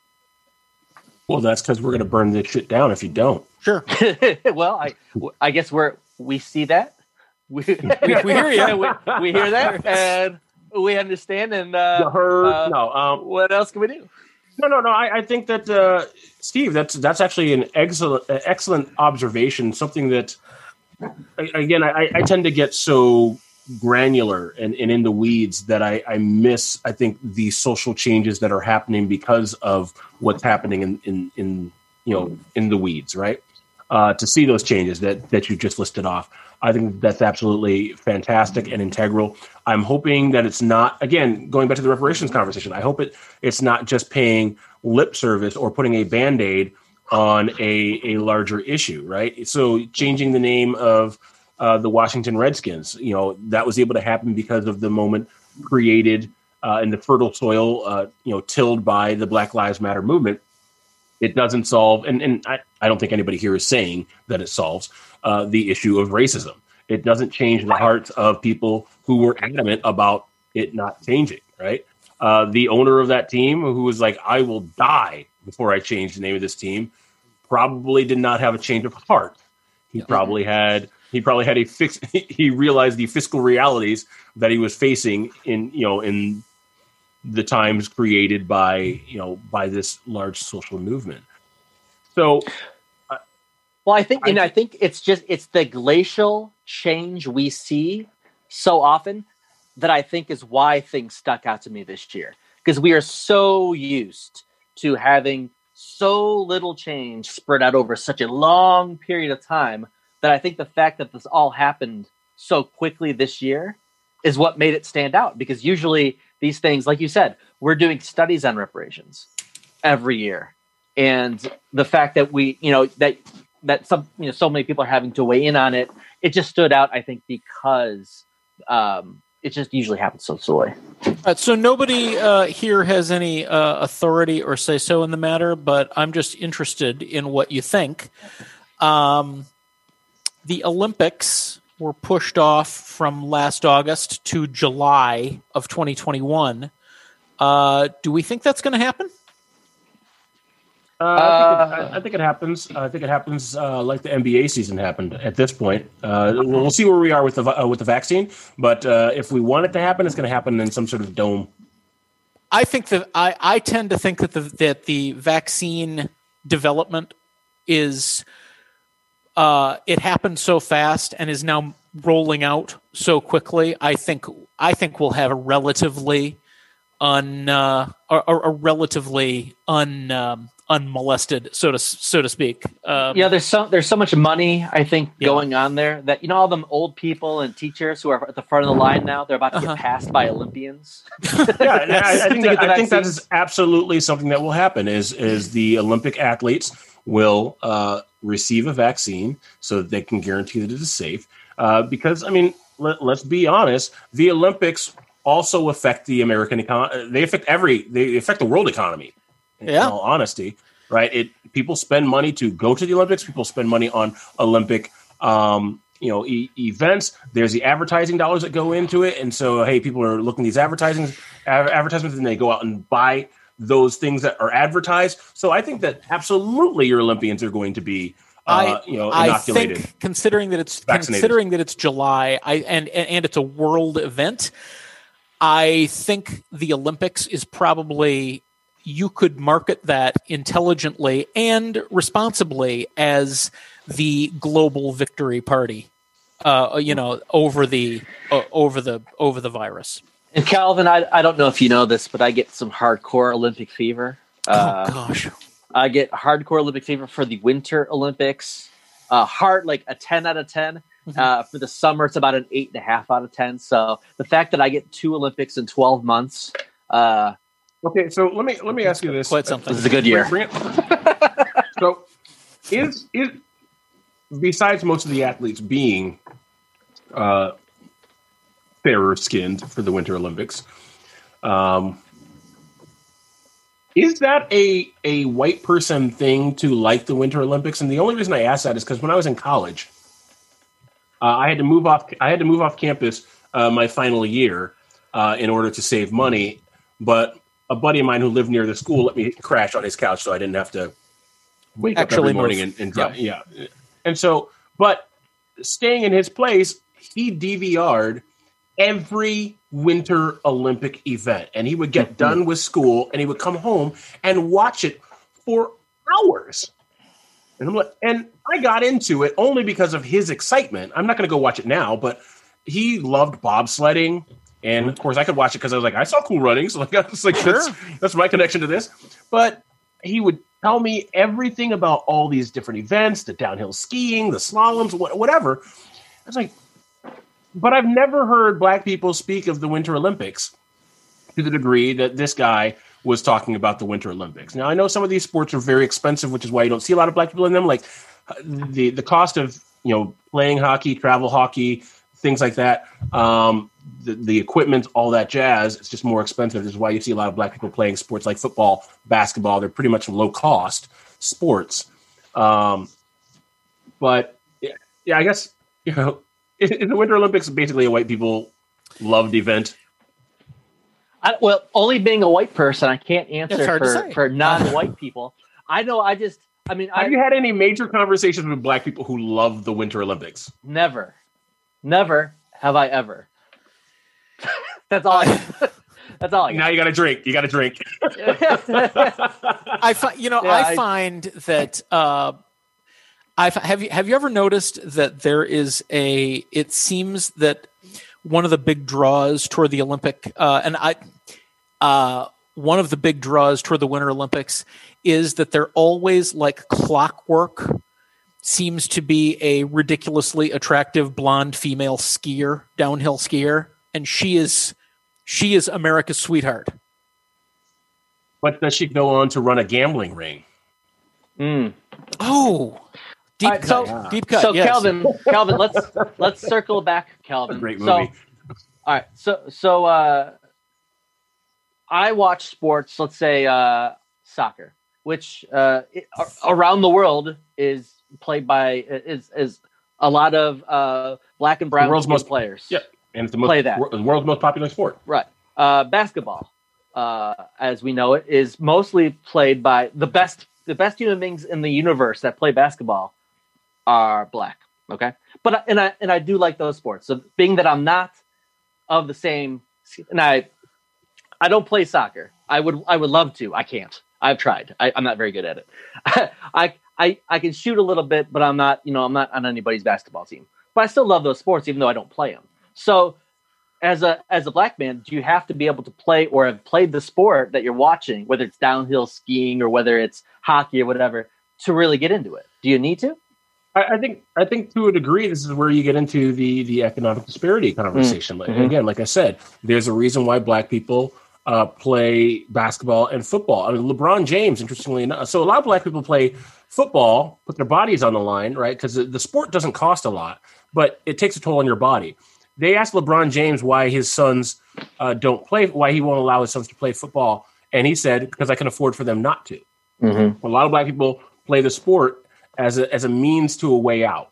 Well, that's because we're going to burn this shit down if you don't. Sure. [laughs] well, I I guess we're we see that we, [laughs] we, we hear you. we, we hear that and we understand and uh, heard? uh, no. Um, what else can we do? No, no, no. I, I think that uh, Steve, that's that's actually an excellent excellent observation. Something that again, I, I tend to get so granular and, and in the weeds that I, I miss. I think the social changes that are happening because of what's happening in in, in you know in the weeds, right? Uh, to see those changes that that you just listed off, I think that's absolutely fantastic and integral. I'm hoping that it's not again going back to the reparations conversation. I hope it it's not just paying lip service or putting a band aid on a a larger issue, right? So changing the name of uh, the Washington Redskins, you know, that was able to happen because of the moment created uh, in the fertile soil, uh, you know, tilled by the Black Lives Matter movement. It doesn't solve, and, and I, I don't think anybody here is saying that it solves uh, the issue of racism. It doesn't change the hearts of people who were adamant about it not changing, right? Uh, the owner of that team, who was like, I will die before I change the name of this team, probably did not have a change of heart. He probably had he probably had a fix [laughs] he realized the fiscal realities that he was facing in you know in the times created by you know by this large social movement. So Well, I think, I and I think it's just it's the glacial change we see so often that I think is why things stuck out to me this year. Because we are so used to having so little change spread out over such a long period of time that I think the fact that this all happened so quickly this year is what made it stand out. Because usually these things like you said we're doing studies on reparations every year. And the fact that we you know that that some you know so many people are having to weigh in on it it just stood out i think because um it just usually happens so slowly Uh, so nobody uh, here has any uh, authority or say so in the matter, but I'm just interested in what you think. Um, the Olympics were pushed off from last August to July of 2021. Uh, do we think that's going to happen? Uh, I, think it, I, I think it happens. I think it happens uh, like the NBA season happened at this point. Uh, we'll we'll see where we are with the uh, with the vaccine, but uh, if we want it to happen, it's going to happen in some sort of dome. I think that I, I tend to think that the that the vaccine development is uh, it happened so fast and is now rolling out so quickly. I think I think we'll have a relatively un uh, a, a relatively un um, unmolested so to so to speak. Um, yeah there's so there's so much money i think Yeah. going on there that you know all them old people and teachers who are at the front of the line now they're about to Uh-huh. get passed by olympians [laughs] [laughs] Yeah, and I, I think To that, I think that vaccine. is absolutely something that will happen. Is is the Olympic athletes will uh, receive a vaccine so that they can guarantee that it is safe. Uh, because I mean, let, let's be honest, the Olympics also affect the American economy. They affect every. They affect the world economy. In Yeah. all honesty, right? It people spend money to go to the Olympics. People spend money on Olympic. Um, you know, e- events. There's the advertising dollars that go into it, and so hey, people are looking at these advertising ad- advertisements, and they go out and buy those things that are advertised. So I think that absolutely your Olympians are going to be, uh, you know, I inoculated. think considering that it's considering that it's July, I and and and it's a world event. I think the Olympics is probably you could market that intelligently and responsibly as the global victory party. Uh, you know, over the uh, over the over the virus. and calvin I, I don't know if you know this but i get some hardcore olympic fever uh, oh gosh, I get hardcore Olympic fever for the Winter Olympics. Uh, hard like a ten out of ten. Uh, for the summer, it's about an eight and a half out of ten. So the fact that I get two Olympics in twelve months, uh, Okay, so let me let me ask you this. Quite something. this is a good year. [laughs] So, is is besides most of the athletes being uh, fairer skinned for the Winter Olympics, um, is that a a white person thing to like the Winter Olympics? And the only reason I ask that is because when I was in college, uh, I had to move off. I had to move off campus uh, my final year uh, in order to save money. But a buddy of mine who lived near the school let me crash on his couch, so I didn't have to wake up Actually every morning move. and, and drive. Yeah. And so, but staying in his place, he DVR'd every Winter Olympic event, and he would get mm-hmm. done with school, and he would come home and watch it for hours. And I'm like, and I got into it only because of his excitement. I'm not going to go watch it now, but he loved bobsledding, and of course, I could watch it because I was like, I saw Cool Runnings, [laughs] So like that's like that's, that's my connection to this. But he would tell me everything about all these different events, the downhill skiing, the slaloms, wha- whatever. I was like, but I've never heard black people speak of the Winter Olympics to the degree that this guy was talking about the Winter Olympics. Now I know some of these sports are very expensive, which is why you don't see a lot of black people in them. Like uh, the the cost of you know playing hockey, travel hockey, things like that. Um, the, the equipment, all that jazz, it's just more expensive. This is why you see a lot of black people playing sports like football, basketball. They're pretty much low cost sports. Um, but yeah, yeah, I guess you know [laughs] is is the Winter Olympics basically a white people loved event. I, well, only being a white person, I can't answer for, for non-white people. I know. I just. I mean, I Have you had any major conversations with black people who love the Winter Olympics? never, never have I ever. [laughs] that's all. I, [laughs] that's all I Now you got to drink. You got to drink. [laughs] I fi- you know Yeah, I, I- find that uh, I fi- have you have you ever noticed that there is a it seems that one of the big draws toward the Olympic uh, and I uh, one of the big draws toward the Winter Olympics is that they're always like clockwork seems to be a ridiculously attractive blonde female skier downhill skier and she is she is America's sweetheart. but does she go on to run a gambling ring? Mm. Oh, deep All right, cut. so- deep cut. So yes. Calvin, Calvin, let's let's circle back, [laughs] Calvin. Great So, movie. all right, so so uh, I watch sports. Let's say uh, soccer, which uh, it, around the world is played by is is a lot of uh, black and brown world's most- players. Yep. And it's the most, Play that. the world's most popular sport. Right. Uh, basketball, uh, as we know it, is mostly played by the best the best human beings in the universe that play basketball are black. Okay, but and I and I do like those sports. So being that I'm not of the same, and I I don't play soccer. I would I would love to. I can't. I've tried. I, I'm not very good at it. [laughs] I I I can shoot a little bit, but I'm not. You know, I'm not on anybody's basketball team. But I still love those sports, even though I don't play them. So as a as a black man, do you have to be able to play or have played the sport that you're watching, whether it's downhill skiing or whether it's hockey or whatever, to really get into it? Do you need to? I, I think I think to a degree this is where you get into the the economic disparity conversation. Like, Mhm. Again, like I said, there's a reason why black people uh, play basketball and football. I mean, LeBron James, interestingly enough, so a lot of black people play football, put their bodies on the line, right? Because the, the sport doesn't cost a lot, but it takes a toll on your body. They asked LeBron James why his sons uh, don't play, why he won't allow his sons to play football, and he said because I can afford for them not to. Mm-hmm. A lot of black people play the sport as a as a means to a way out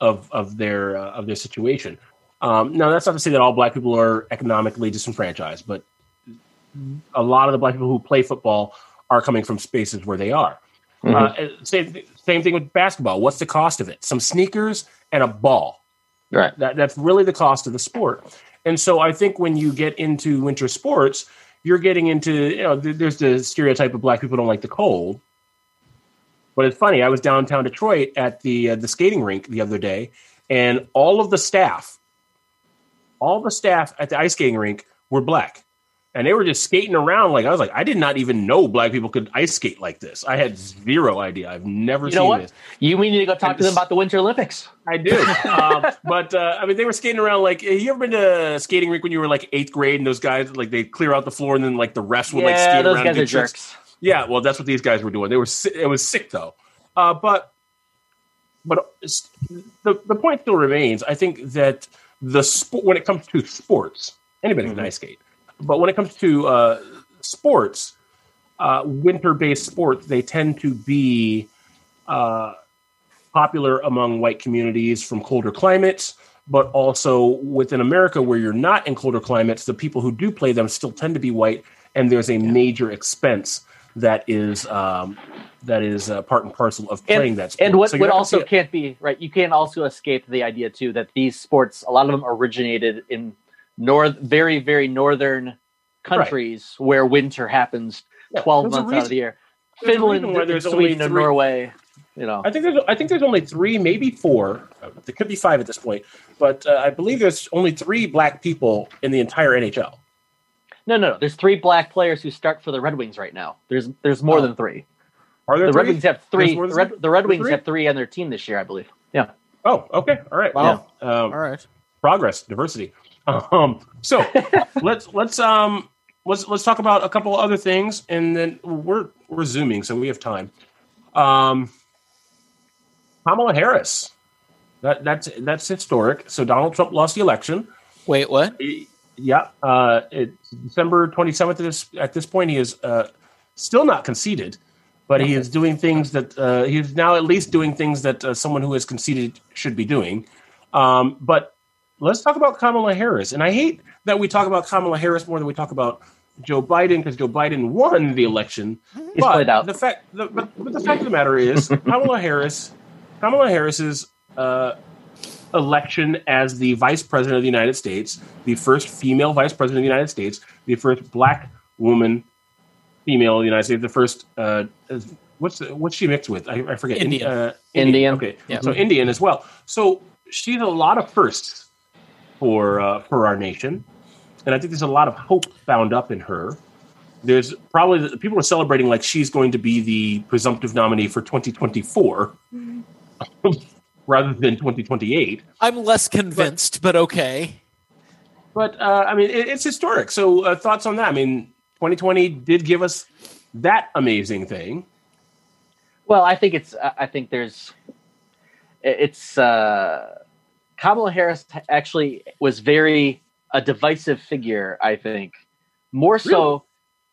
of of their uh, of their situation. Um, now, that's not to say that all black people are economically disenfranchised, but a lot of the black people who play football are coming from spaces where they are. Uh, same same thing with basketball. What's the cost of it? Some sneakers and a ball. Right. That, that's really the cost of the sport. And so I think when you get into winter sports, you're getting into, you know, there's the stereotype of black people don't like the cold. But it's funny. I was downtown Detroit at the uh, the skating rink the other day, and all of the staff, all the staff at the ice skating rink were black. And they were just skating around. Like I was like, I did not even know black people could ice skate like this. I had zero idea. I've never You seen know what? this. You we need to go talk And to them about the Winter Olympics. I do, [laughs] um, but uh, I mean, they were skating around like. You ever been to a skating rink when you were like eighth grade, and those guys like they clear out the floor, and then like the refs would like yeah, skate those around. guys and are tricks? jerks. Yeah, well, that's what these guys were doing. They were si- it was sick though, uh, but but the the point still remains. I think that the sport when it comes to sports, anybody can ice skate, but when it comes to uh, sports, uh, winter based sports, they tend to be uh, popular among white communities from colder climates. But also within America, where you're not in colder climates, the people who do play them still tend to be white, and there's a major expense that is um, that is uh, part and parcel of playing that sport. And what, So what also can't be right, you can't also escape the idea too that these sports, a lot of them originated in north, very very northern countries where winter happens Yeah, twelve there's a months out of the year. There's Finland, reason why and there's only Sweden, and three- Norway. You know, I think there's I think there's only three, maybe four. There could be five at this point, but uh, I believe there's only three black people in the entire NHL. no, no, no. There's three black players who start for the Red Wings right now. There's there's more Oh. than three. Are there The three? Red Wings have three. The Red, the Red Wings three? have three on their team this year, I believe. Yeah. Oh, okay, all right. Wow. Um, All right. progress, diversity. [laughs] Um, so let's let's um let's let's talk about a couple other things, and then we're we're zooming, so we have time. Um, Kamala Harris, that that's that's historic. So Donald Trump lost the election. Wait, what? Yeah, uh, it's December twenty seventh. At this at this point, he is uh, still not conceded, but he is doing things that uh, he is now at least doing things that uh, someone who has conceded should be doing. Um, but let's talk about Kamala Harris, and I hate that we talk about Kamala Harris more than we talk about Joe Biden because Joe Biden won the election. He's but played out. the fact, the, but, but the fact of the matter is, [laughs] Kamala Harris, Kamala Harris's uh, election as the vice president of the United States, the first female vice president of the United States, the first black woman female of the United States, the first uh, what's the, what's she mixed with? I, I forget. Indian. Uh, Indian. Okay, Yeah. so Indian as well. So she's a lot of firsts for uh, for our nation, and I think there's a lot of hope bound up in her. There's probably people are celebrating like she's going to be the presumptive nominee for 2024 [laughs] rather than 2028. I'm less convinced, but okay. But uh, I mean, it, it's historic. So uh, thoughts on that? I mean, 2020 did give us that amazing thing. Well, I think it's. I think there's. It's. uh Kamala Harris actually was very a divisive figure. I think more so. Really?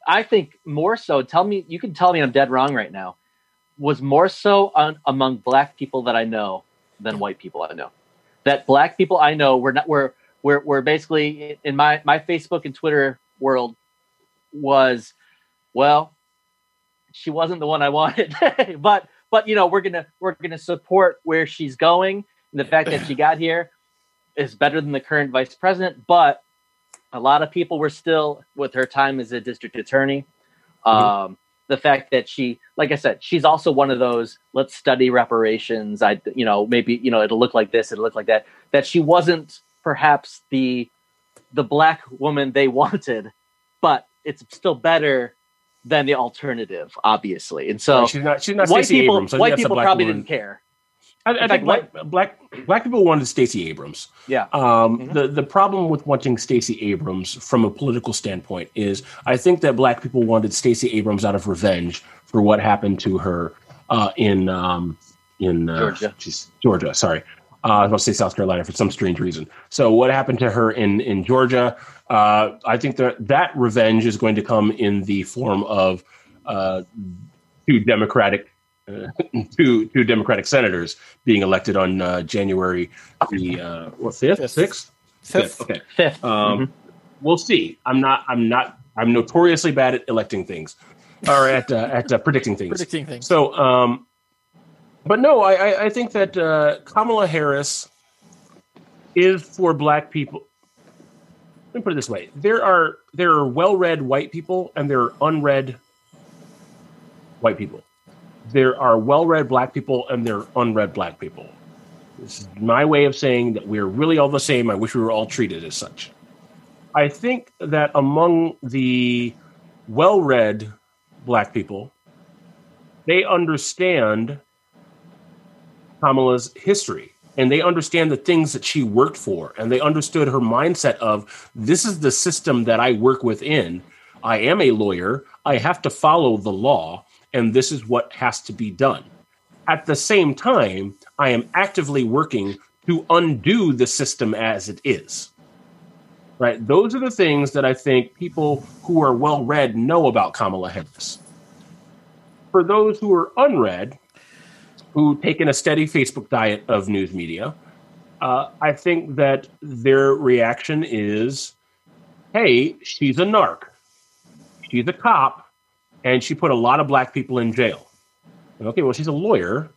I think more so. Tell me, you can tell me I'm dead wrong right now. Was more so on, among black people that I know than white people I know. That black people I know were not were were were basically in my my Facebook and Twitter world was well she wasn't the one I wanted. [laughs] but but you know, we're gonna we're gonna support where she's going. The fact that she got here is better than the current vice president. But a lot of people were still with her time as a district attorney. Um, the fact that she, like I said, she's also one of those let's study reparations. I, you know, maybe you know it'll look like this, it'll look like that. That she wasn't perhaps the the black woman they [laughs] wanted, but it's still better than the alternative, obviously. And so she's not. She's not white Stacey people, Abrams. so white people probably woman. didn't care. I, I fact, black, black black people wanted Stacey Abrams. Yeah. Um, Mhm. The the problem with wanting Stacey Abrams from a political standpoint is I think that black people wanted Stacey Abrams out of revenge for what happened to her uh, in um, in uh, Georgia. she's- Georgia. Sorry. Uh, I was about to say South Carolina for some strange reason. So, what happened to her in in Georgia? Uh, I think that that revenge is going to come in the form of uh, two Democratic uh, [laughs] two two Democratic senators being elected on uh, January the uh, what fifth Fifth. sixth Fifth. okay. Fifth. Um, We'll see. I'm not. I'm not. I'm notoriously bad at electing things, or at uh, at uh, predicting things. Predicting things. So, um, but no, I, I, I think that uh, Kamala Harris is for black people. Let me put it this way: there are there are well-read white people and there are unread white people. There are well-read black people and there are unread black people. This is my way of saying that we're really all the same. I wish we were all treated as such. I think that among the well read black people, they understand Kamala's history and they understand the things that she worked for and they understood her mindset of this is the system that I work within. I am a lawyer. I have to follow the law and this is what has to be done. At the same time, I am actively working to undo the system as it is. Right? Those are the things that I think people who are well read know about Kamala Harris. For those who are unread, who take in a steady Facebook diet of news media, uh, I think that their reaction is hey, she's a narc. She's a cop, and she put a lot of black people in jail. Okay, well, she's a lawyer.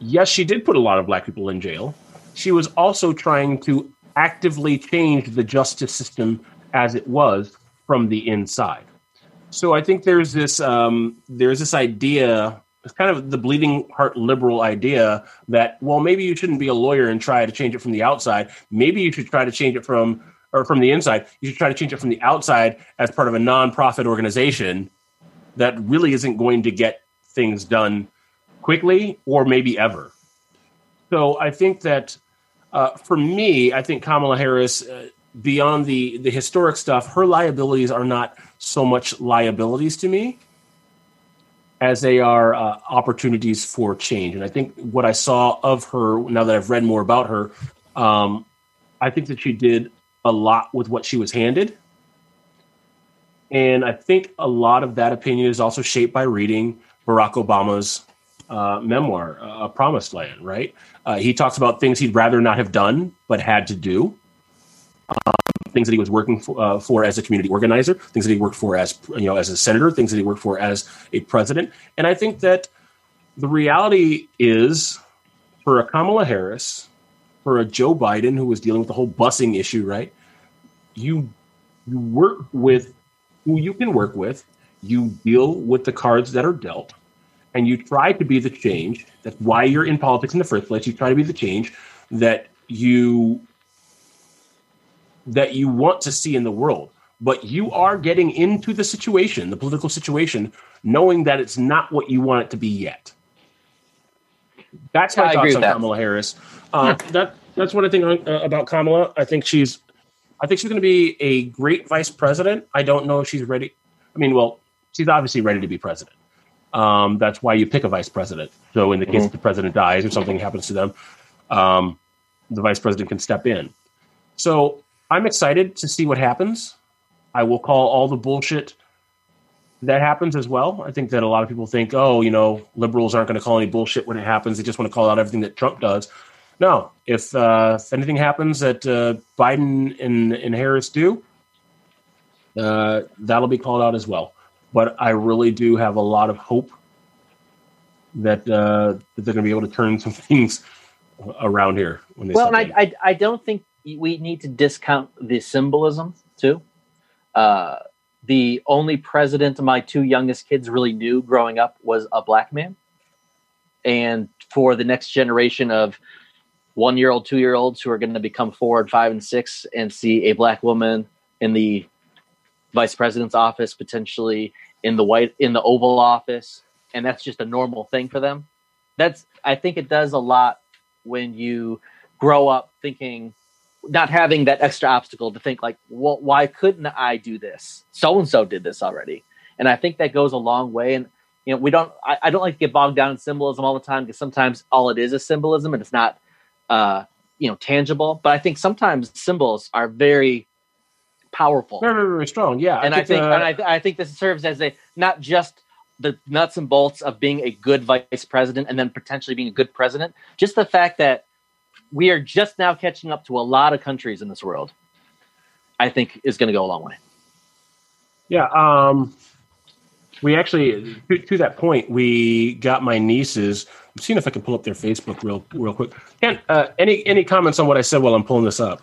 Yes, she did put a lot of black people in jail. She was also trying to actively change the justice system as it was from the inside. So I think there's this um, there's this idea, it's kind of the bleeding heart liberal idea that well maybe you shouldn't be a lawyer and try to change it from the outside. Maybe you should try to change it from or from the inside. You should try to change it from the outside as part of a nonprofit organization that really isn't going to get things done quickly or maybe ever. So I think that uh, for me, I think Kamala Harris, uh, beyond the the historic stuff, her liabilities are not so much liabilities to me as they are uh, opportunities for change. And I think what I saw of her now that I've read more about her, um, I think that she did a lot with what she was handed. And I think a lot of that opinion is also shaped by reading Barack Obama's uh, memoir, A Promised Land, right? Uh, he talks about things he'd rather not have done, but had to do. Um, things that he was working for, uh, for, as a community organizer, things that he worked for as you know as a senator, things that he worked for as a president. And I think that the reality is for a Kamala Harris, for a Joe Biden who was dealing with the whole busing issue, right? You you work with who you can work with. You deal with the cards that are dealt, and you try to be the change. That's why you're in politics in the first place. You try to be the change that you that you want to see in the world. But you are getting into the situation, the political situation, knowing that it's not what you want it to be yet. That's my I thoughts on. Kamala Harris. Uh, that that's what I think uh, about Kamala. I think she's, I think she's going to be a great vice president. I don't know if she's ready. I mean, well, she's obviously ready to be president. Um, that's why you pick a vice president. So in the case Mhm. that the president dies or something happens to them, um, the vice president can step in. So I'm excited to see what happens. I will call all the bullshit that happens as well. I think that a lot of people think, oh, you know, liberals aren't going to call any bullshit when it happens. They just want to call out everything that Trump does. No, if, uh, if anything happens that uh, Biden and, and Harris do, uh, that'll be called out as well. But I really do have a lot of hope that, uh, that they're going to be able to turn some [laughs] things around here when they well. I, I, I don't think we need to discount the symbolism too. Uh, the only president my two youngest kids really knew growing up was a black man, and for the next generation of one-year-old, two-year-olds who are going to become four and five and six and see a black woman in the vice president's office, potentially in the white in the Oval Office, and that's just a normal thing for them. That's I think it does a lot when you grow up thinking not having that extra obstacle to think like well why couldn't i do this so and so did this already and i think that goes a long way and you know we don't i, I don't like to get bogged down in symbolism all the time because sometimes all it is is symbolism and it's not uh you know tangible but i think sometimes symbols are very powerful very, very, very strong. Yeah. and I think, uh, and I, th- I think this serves as a not just the nuts and bolts of being a good vice president and then potentially being a good president, just the fact that we are just now catching up to a lot of countries in this world. I think is going to go a long way. Yeah, um, we actually to, to that point, we got my nieces. I'm seeing if I can pull up their Facebook real real quick. Kent, uh, any any comments on what I said while I'm pulling this up?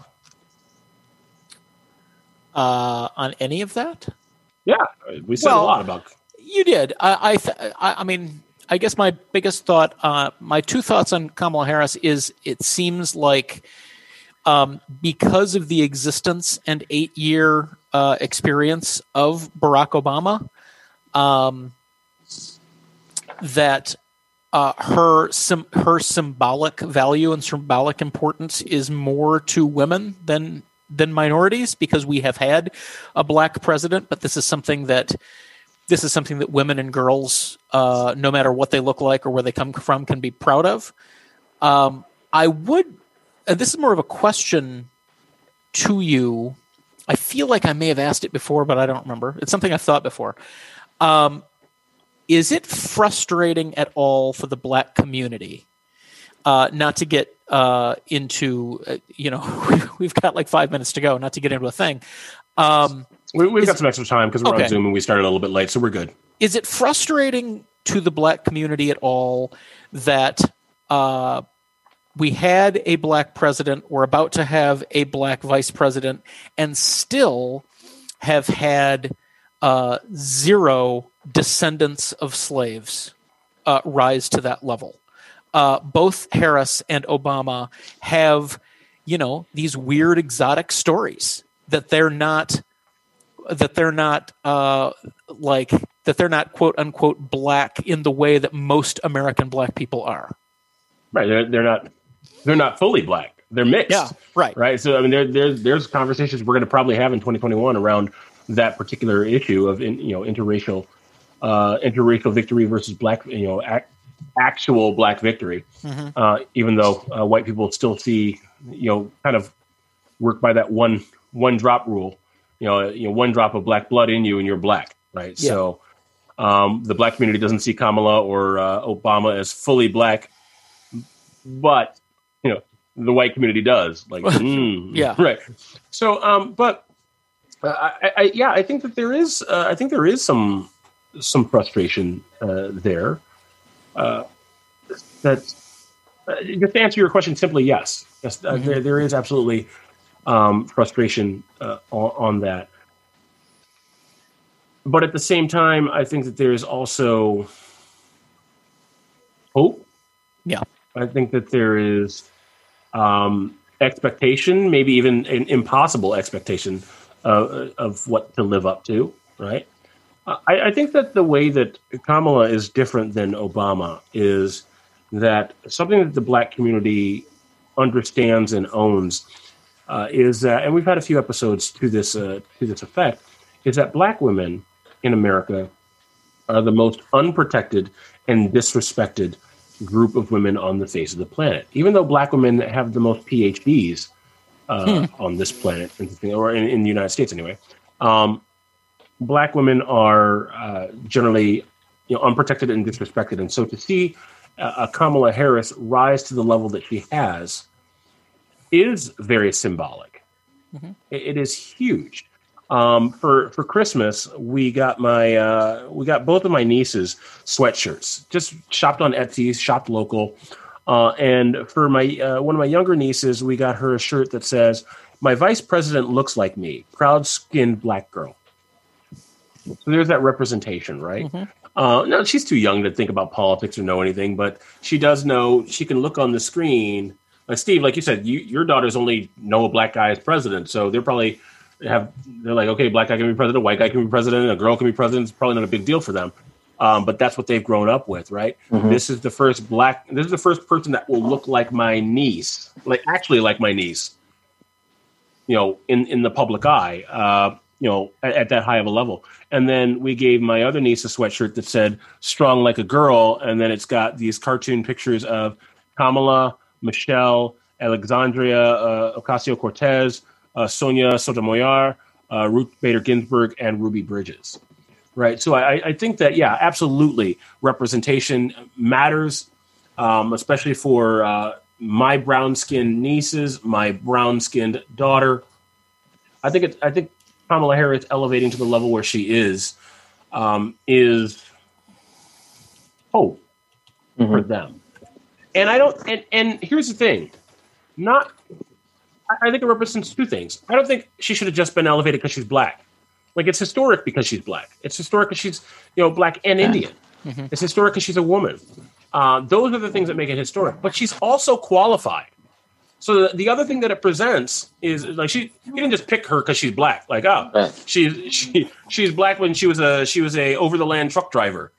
Uh, on any of that? Yeah, we said Well- a lot about. You did. I, I, th- I, I mean, I guess my biggest thought, uh, my two thoughts on Kamala Harris is it seems like um, because of the existence and eight year uh, experience of Barack Obama, um, that uh, her sim- her symbolic value and symbolic importance is more to women than than minorities because we have had a black president, but this is something that this is something that women and girls, uh, no matter what they look like or where they come from, can be proud of. Um, I would, and this is more of a question to you. I feel like I may have asked it before, but I don't remember. It's something I've thought before. Um, is it frustrating at all for the black community? Uh, not to get uh, into, uh, you know, [laughs] we've got like five minutes to go, not to get into a thing. Um, We, we've got some extra time because we're Okay. on Zoom and we started a little bit late, so we're good. is it frustrating to the black community at all that uh, we had a black president, we're about to have a black vice president, and still have had uh, zero descendants of slaves uh, rise to that level? Uh, both Harris and Obama have, you know, these weird exotic stories that they're not that they're not uh, like that they're not quote unquote black in the way that most American black people are. Right? They're, they're not they're not fully black. They're mixed. Yeah, right. Right. So I mean, there, there's there's conversations we're going to probably have in 2021 around that particular issue of in, you know interracial uh, interracial victory versus black you know ac- actual black victory. Mhm. Uh, even though uh, white people still see you know kind of work by that one one drop rule. You know, you know, one drop of black blood in you and you're black. Right. Yeah. So. Um, the black community doesn't see Kamala or uh, Obama as fully black, but you know the white community does. Like, [laughs] mm, Yeah. right. So, um, but uh, I, I, yeah, I think that there is, uh, I think there is some some frustration uh, there. Uh, that uh, just to answer your question simply, yes, yes, uh, Mhm. there there is absolutely um, frustration uh, on, on that. But at the same time, I think that there is also hope. Yeah. I think that there is um, expectation, maybe even an impossible expectation uh, of what to live up to, right? I, I think that the way that Kamala is different than Obama is that something that the black community understands and owns uh, is that, and we've had a few episodes to this uh, to this effect, is that black women in America are the most unprotected and disrespected group of women on the face of the planet. Even though black women have the most PhDs uh, on this planet, or in, in the United States anyway, um, black women are uh, generally you know, unprotected and disrespected. And so to see uh, a Kamala Harris rise to the level that she has is very symbolic. Mhm. It- it is huge. Um, for for Christmas, we got my uh, we got both of my nieces sweatshirts. Just shopped on Etsy, shopped local. Uh, and for my uh, one of my younger nieces, we got her a shirt that says, "My vice president looks like me, proud skinned black girl." So there's that representation, right? Mhm. Uh, no, she's too young to think about politics or know anything, but she does know. She can look on the screen. Like Steve, like you said, you, your daughters only know a black guy as president, so they're probably have they're like, okay, black guy can be president, white guy can be president, a girl can be president. It's probably not a big deal for them, um, but that's what they've grown up with, right? Mhm. This is the first black. This is the first person that will look like my niece, like actually like my niece. You know, in in the public eye, uh, you know, at, at that high of a level. And then we gave my other niece a sweatshirt that said "Strong like a girl," and then it's got these cartoon pictures of Kamala, Michelle, Alexandria uh, Ocasio Cortez, uh, Sonia Sotomayor, uh, Ruth Bader Ginsburg, and Ruby Bridges. Right. So I, I think that yeah, absolutely, representation matters, um, especially for uh, my brown skinned nieces, my brown skinned daughter. I think it, I think Kamala Harris elevating to the level where she is um, is hope for them. And I don't. And, and here's the thing, not. I think it represents two things. I don't think she should have just been elevated because she's black. Like it's historic because she's black. It's historic because she's you know black and Indian. Mhm. It's historic because she's a woman. Uh, those are the things that make it historic. But she's also qualified. So the, the other thing that it presents is like she you didn't just pick her because she's black. Like oh, Right. she's she she's black when she was a she was a over the land truck driver.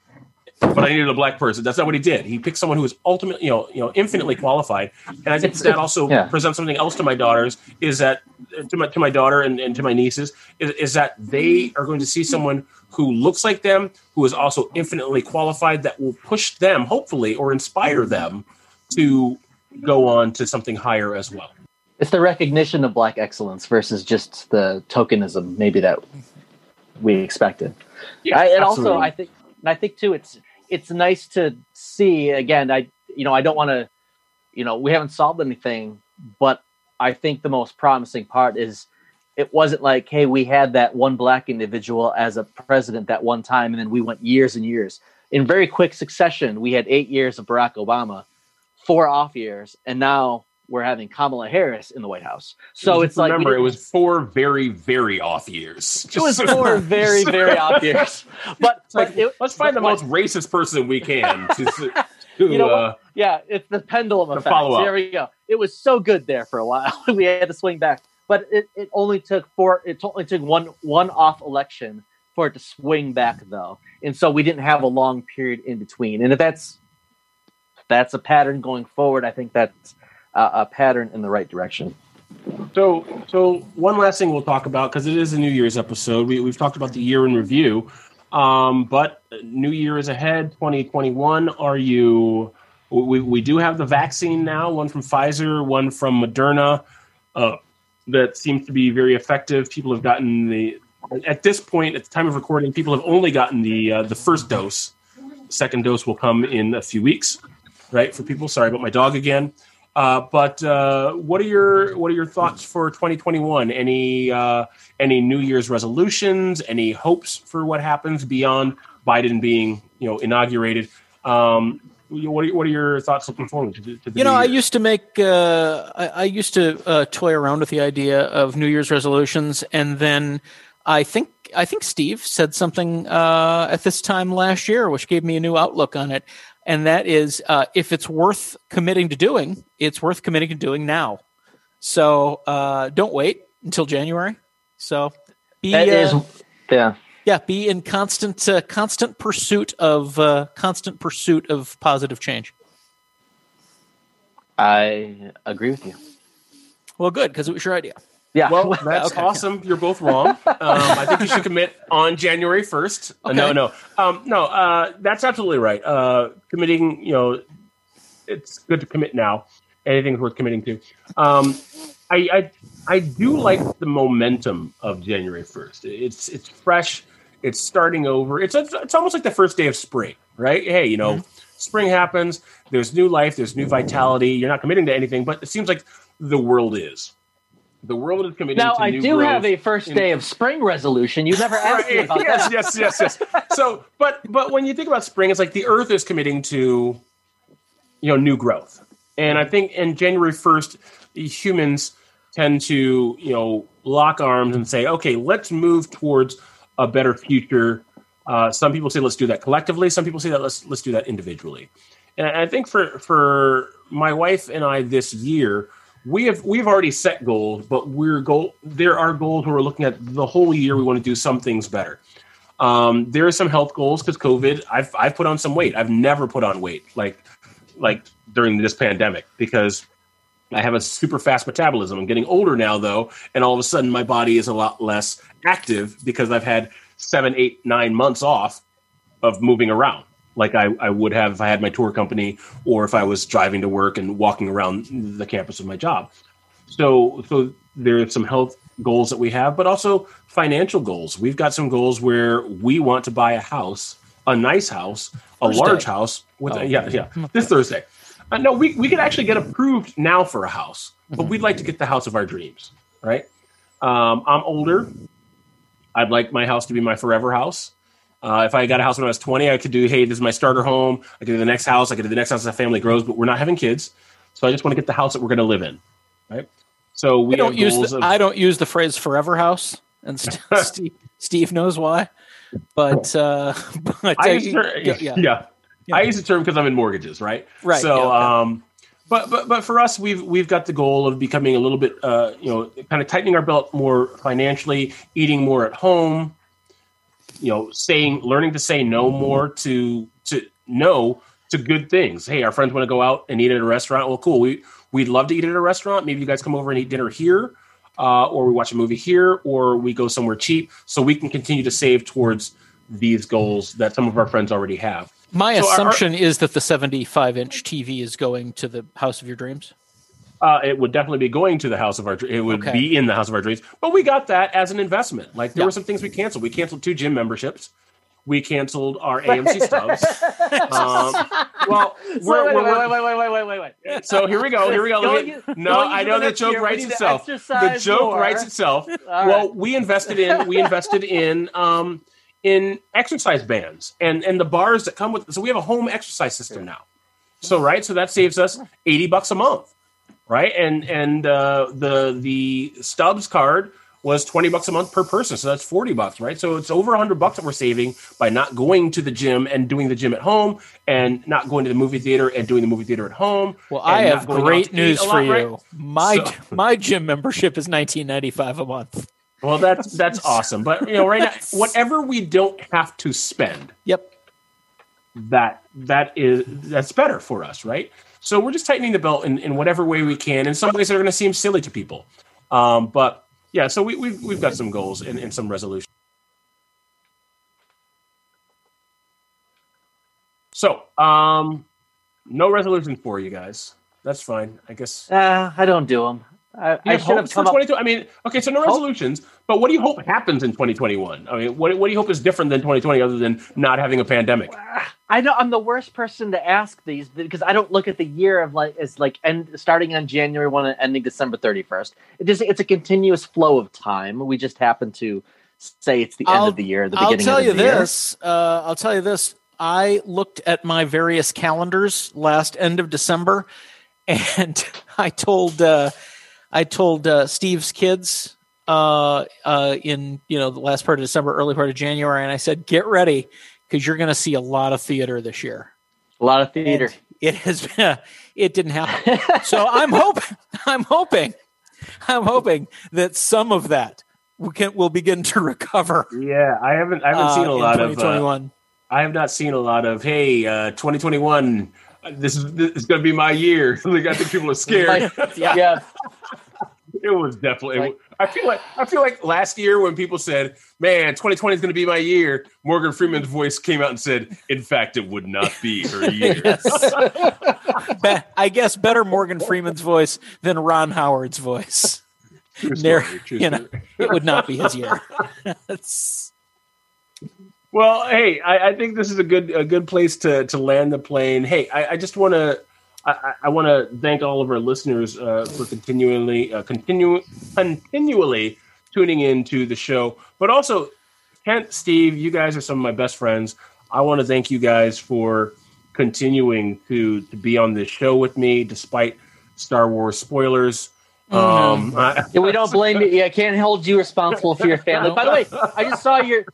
But I needed a black person. That's not what he did. He picked someone who was ultimately, you know, you know, infinitely qualified. And I think It's- that also yeah. presents something else to my daughters. Is that to my to my daughter and, and to my nieces is, is that they are going to see someone who looks like them, who is also infinitely qualified, that will push them, hopefully, or inspire them to go on to something higher as well. It's the recognition of black excellence versus just the tokenism, maybe that we expected. I, and also. I think, and I think too, it's it's nice to see again. I you know I don't want to, you know, we haven't solved anything, but I think the most promising part is it wasn't like, hey, we had that one black individual as a president that one time, and then we went years and years in very quick succession. We had eight years of Barack Obama, four off years, and now we're having Kamala Harris in the White House. So Just it's like remember, it was four very very off years. it was four [laughs] very very off years, [laughs] but, It's like, it, let's find the but- most racist person we can to, [laughs] to You know uh, Yeah, it's the pendulum The effect. There we go. It was so good there for a while. we had to swing back, but it, it only took four. It only took one one off election for it to swing back though, and so we didn't have a long period in between. And if that's that's a pattern going forward, I think that's a, a pattern in the right direction. So, so one last thing we'll talk about because it is a New Year's episode. We, we've talked about the year in review, um, but New Year is ahead. Twenty twenty one. Are you? We, we do have the vaccine now. One from Pfizer, one from Moderna. Uh, that seems to be very effective. People have gotten the. At this point, at the time of recording, people have only gotten the uh, the first dose. Second dose will come in a few weeks, right? For people, sorry about my dog again. Uh, but uh, what are your what are your thoughts for 2021? Any uh, any New Year's resolutions? Any hopes for what happens beyond Biden being you know inaugurated? Um, what are, what are your thoughts looking forward to, to the You know, I used to make, uh, I, I used to uh, toy around with the idea of New Year's resolutions, and then I think I think Steve said something uh, at this time last year, which gave me a new outlook on it, and that is, uh, if it's worth committing to doing, it's worth committing to doing now. So uh, don't wait until January. So be That is, uh, yeah. yeah, be in constant uh, constant pursuit of uh, constant pursuit of positive change. I agree with you. Well, good because it was your idea. Yeah. Well, [laughs] that's Okay. awesome. You're both wrong. [laughs] Um, I think you should commit on January 1st. Uh, no, no, um, no. Uh, that's absolutely right. Uh, committing, you know, it's good to commit now. Anything's worth committing to. Um, I, I, I do like the momentum of January 1st. It's it's fresh. It's starting over. It's it's almost like the first day of spring, right? Hey, you know, spring happens. There's new life. There's new vitality. You're not committing to anything, but it seems like the world is. The world is committing now I do have a first in- day of spring resolution. You never [laughs] asked me about yes, that. yes, yes, yes. [laughs] So, but but when you think about spring, it's like the Earth is committing to, you know, new growth, and I think in January first, humans tend to you know lock arms and say, okay, let's move towards a better future. Uh, some people say let's do that collectively. Some people say that let's let's do that individually. And I think for for my wife and I this year, we have we've already set goals, but we're goal. There are goals where we're looking at the whole year. We want to do some things better. Um, there are some health goals because COVID. I've I've put on some weight. I've never put on weight like like during this pandemic because I have a super fast metabolism. I'm getting older now though, and all of a sudden my body is a lot less active because I've had seven, eight, nine months off of moving around like I, I would have if I had my tour company or if I was driving to work and walking around the campus of my job. So so there are some health goals that we have, but also financial goals. We've got some goals where we want to buy a house, a nice house, a Thursday. large house with Oh. yeah, yeah. This Thursday. Uh, no, we, we could actually get approved now for a house, but we'd like to get the house of our dreams, right? Um, I'm older. I'd like my house to be my forever house. Uh, if I got a house when I was 20, I could do, hey, this is my starter home. I could do the next house. I could do the next house as the family grows, but we're not having kids. So I just want to get the house that we're going to live in, right? So we I don't use the, of, I don't use the phrase "forever house," and [laughs] St- Steve, Steve knows why. But uh, [laughs] but I uh, use the term, yeah, yeah, yeah. Yeah. I use the term because I'm in mortgages, right? Right, So, yeah, okay. um, but but but for us, we've we've got the goal of becoming a little bit, uh, you know, kind of tightening our belt more financially, eating more at home, you know, saying, learning to say no more to to no to good things. Hey, our friends want to go out and eat at a restaurant. Well, cool. We we'd love to eat at a restaurant. Maybe you guys come over and eat dinner here, uh, or we watch a movie here, or we go somewhere cheap, so we can continue to save towards these goals that some of our friends already have. My So our- assumption is that the 75 inch TV is going to the House of Your Dreams. Uh, it would definitely be going to the house of our. It would Okay. be in the house of our dreams, but we got that as an investment. Like there Yeah. were some things we canceled. We canceled two gym memberships. We canceled our AMC stubs. [laughs] um, well, Wait, we're, wait, we're, wait, wait, wait, wait, wait, wait, so here we go. Here we go. Me- Going- no, I know the joke writes itself. The joke more. writes itself. [laughs] Well, we invested in we invested in um, in exercise bands and and the bars that come with. So we have a home exercise system now. So right, so that saves us eighty bucks a month, right? And and uh, the the Stubs card was twenty bucks a month per person, so that's forty bucks, right? So it's over hundred bucks that we're saving by not going to the gym and doing the gym at home, and not going to the movie theater and doing the movie theater at home. Well, I have great news for lot, right? you. My So- [laughs] my gym membership is 19.95 a month. Well, that's that's awesome. But you know, right now, [laughs] whatever we don't have to spend, Yep. that that is that's better for us, right? So we're just tightening the belt in, in whatever way we can. In some ways, that are going to seem silly to people, um, but yeah. So we, we've we've got some goals and, and some resolutions. So, um, no resolution for you guys. That's fine, I guess. Uh, I don't do them. I, I have should have hopes for come up. 22. I mean, okay, so no Hope- resolutions, but what do you hope happens in 2021? I mean, what, what do you hope is different than 2020 other than not having a pandemic? I know I'm the worst person to ask these because I don't look at the year of like as like end starting on January one and ending December 31st. It just it's a continuous flow of time. We just happen to say it's the end I'll- of the year, the I'll beginning I'll tell of you year. this. Uh, I'll tell you this. I looked at my various calendars last end of December, and [laughs] I told uh, I told uh, Steve's kids uh, uh, in you know the last part of December, early part of January, and I said, "Get ready because you're going to see a lot of theater this year." A lot of theater. And it has [laughs] been. It didn't happen. [laughs] so I'm hoping. I'm hoping. I'm hoping that some of that we can will begin to [laughs] recover. Yeah, I haven't I haven't uh, seen a in lot of uh, 2021. I have not seen a lot of hey, uh 2021 uh, this is this is going to be my year. like I think people are scared. Yeah. yeah. It was definitely Like- I feel like I feel like last year when people said, "Man, 2020 is going to be my year," Morgan Freeman's voice came out and said, "In fact, it would not be her [laughs] year." [laughs] I guess better Morgan Freeman's voice than Ron Howard's voice. True story, true you know. It would not be his year. [laughs] Well, hey, I, I think this is a good a good place to to land the plane. Hey, I, I just want to I, I- want to thank all of our listeners uh, for continually uh, continue continually tuning in to the show, but also Kent, Steve, you guys are some of my best friends. I want to thank you guys for continuing to to be on this show with me, despite Star Wars spoilers. Um, I- we don't blame you. I can't hold you responsible for your family. By the way, I just saw your.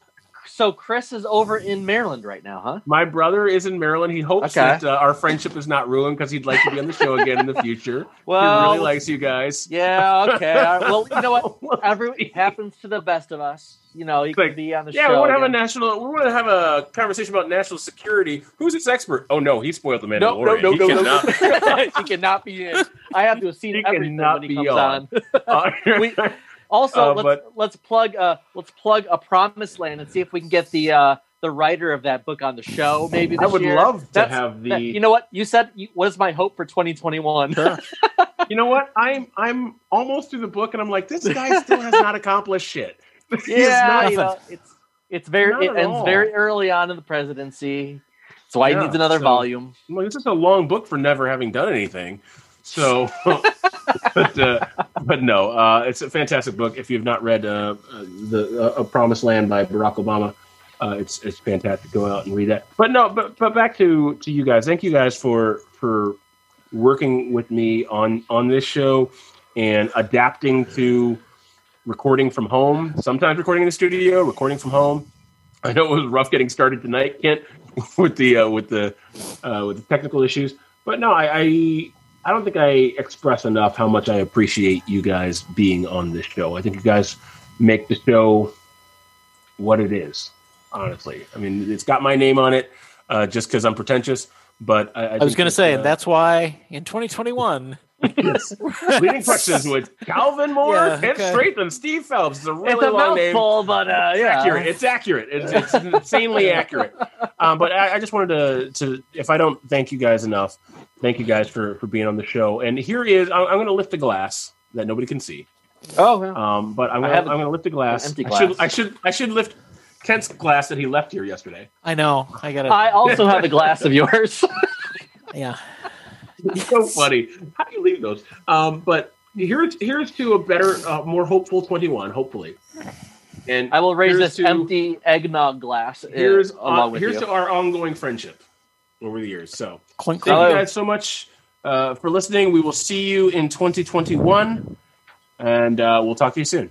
So Chris is over in Maryland right now, huh? My brother is in Maryland. He hopes Okay. that uh, our friendship is not ruined because he'd like to be on the show again in the future. Well, [laughs] he really likes you guys. Yeah. Okay. [laughs] All right. Well, you know what? [laughs] Every happens to the best of us. You know, you Like, can be on the Yeah, show. Yeah, we want to have a national. We want to have a conversation about national security. Who's its expert? Oh no, he spoiled the No, Mandalorian. no, no, He no, no. cannot- he cannot be in. I have to have seen He everything cannot when he be comes on. on. Uh, We- Also, Uh, let's but- let's plug uh let's plug a promised land and see if we can get the uh the writer of that book on the show. Maybe I would year. love to That's- have the. that- you know what you said? You, what is my hope for 2021? [laughs] you know what? I'm I'm almost through the book, and I'm like, this guy still has not accomplished shit. [laughs] Yeah, not- you know, it's it's very it ends all. very early on in the presidency. So I Yeah, needs another so- volume. Well, this is a long book for never having done anything. So, [laughs] but uh, but no, uh, it's a fantastic book. If you've not read uh, uh, the uh, A Promised Land by Barack Obama, uh, it's it's fantastic. Go out and read that. But no, but but back to to you guys. Thank you guys for for working with me on on this show and adapting to recording from home. Sometimes recording in the studio, recording from home. I know it was rough getting started tonight, Kent, [laughs] with the with the with the technical issues. But no, I, I I don't think I express enough how much I appreciate you guys being on this show. I think you guys make the show what it is. Honestly, I mean, it's got my name on it uh, just because I'm pretentious. But I, I, I was going to say uh, that's why in 2021. Leading questions with Calvin Moore, Yeah, Kent okay. Straith, and Steve Phelps. It's a really it's a long name. but uh, It's yeah. accurate. It's accurate. It's, it's insanely [laughs] accurate. Um, but I, I just wanted to, to, if I don't thank you guys enough, thank you guys for for being on the show. And here is, I'm, I'm going to lift a glass that nobody can see. Oh, yeah. Um, but I'm going to I'm going to lift a glass. an empty I should glass. I should I should lift Kent's glass that he left here yesterday. I know. I got to. I also [laughs] have a glass of yours. Yeah. It's so funny. How do you leave those? Um, but here's here's to a better, uh, more hopeful 21. Hopefully. And I will raise this to- empty eggnog glass uh, here's along uh, with here's you. to our ongoing friendship over the years. So Clink, thank clink. you guys so much uh, for listening. We will see you in 2021, and uh, we'll talk to you soon.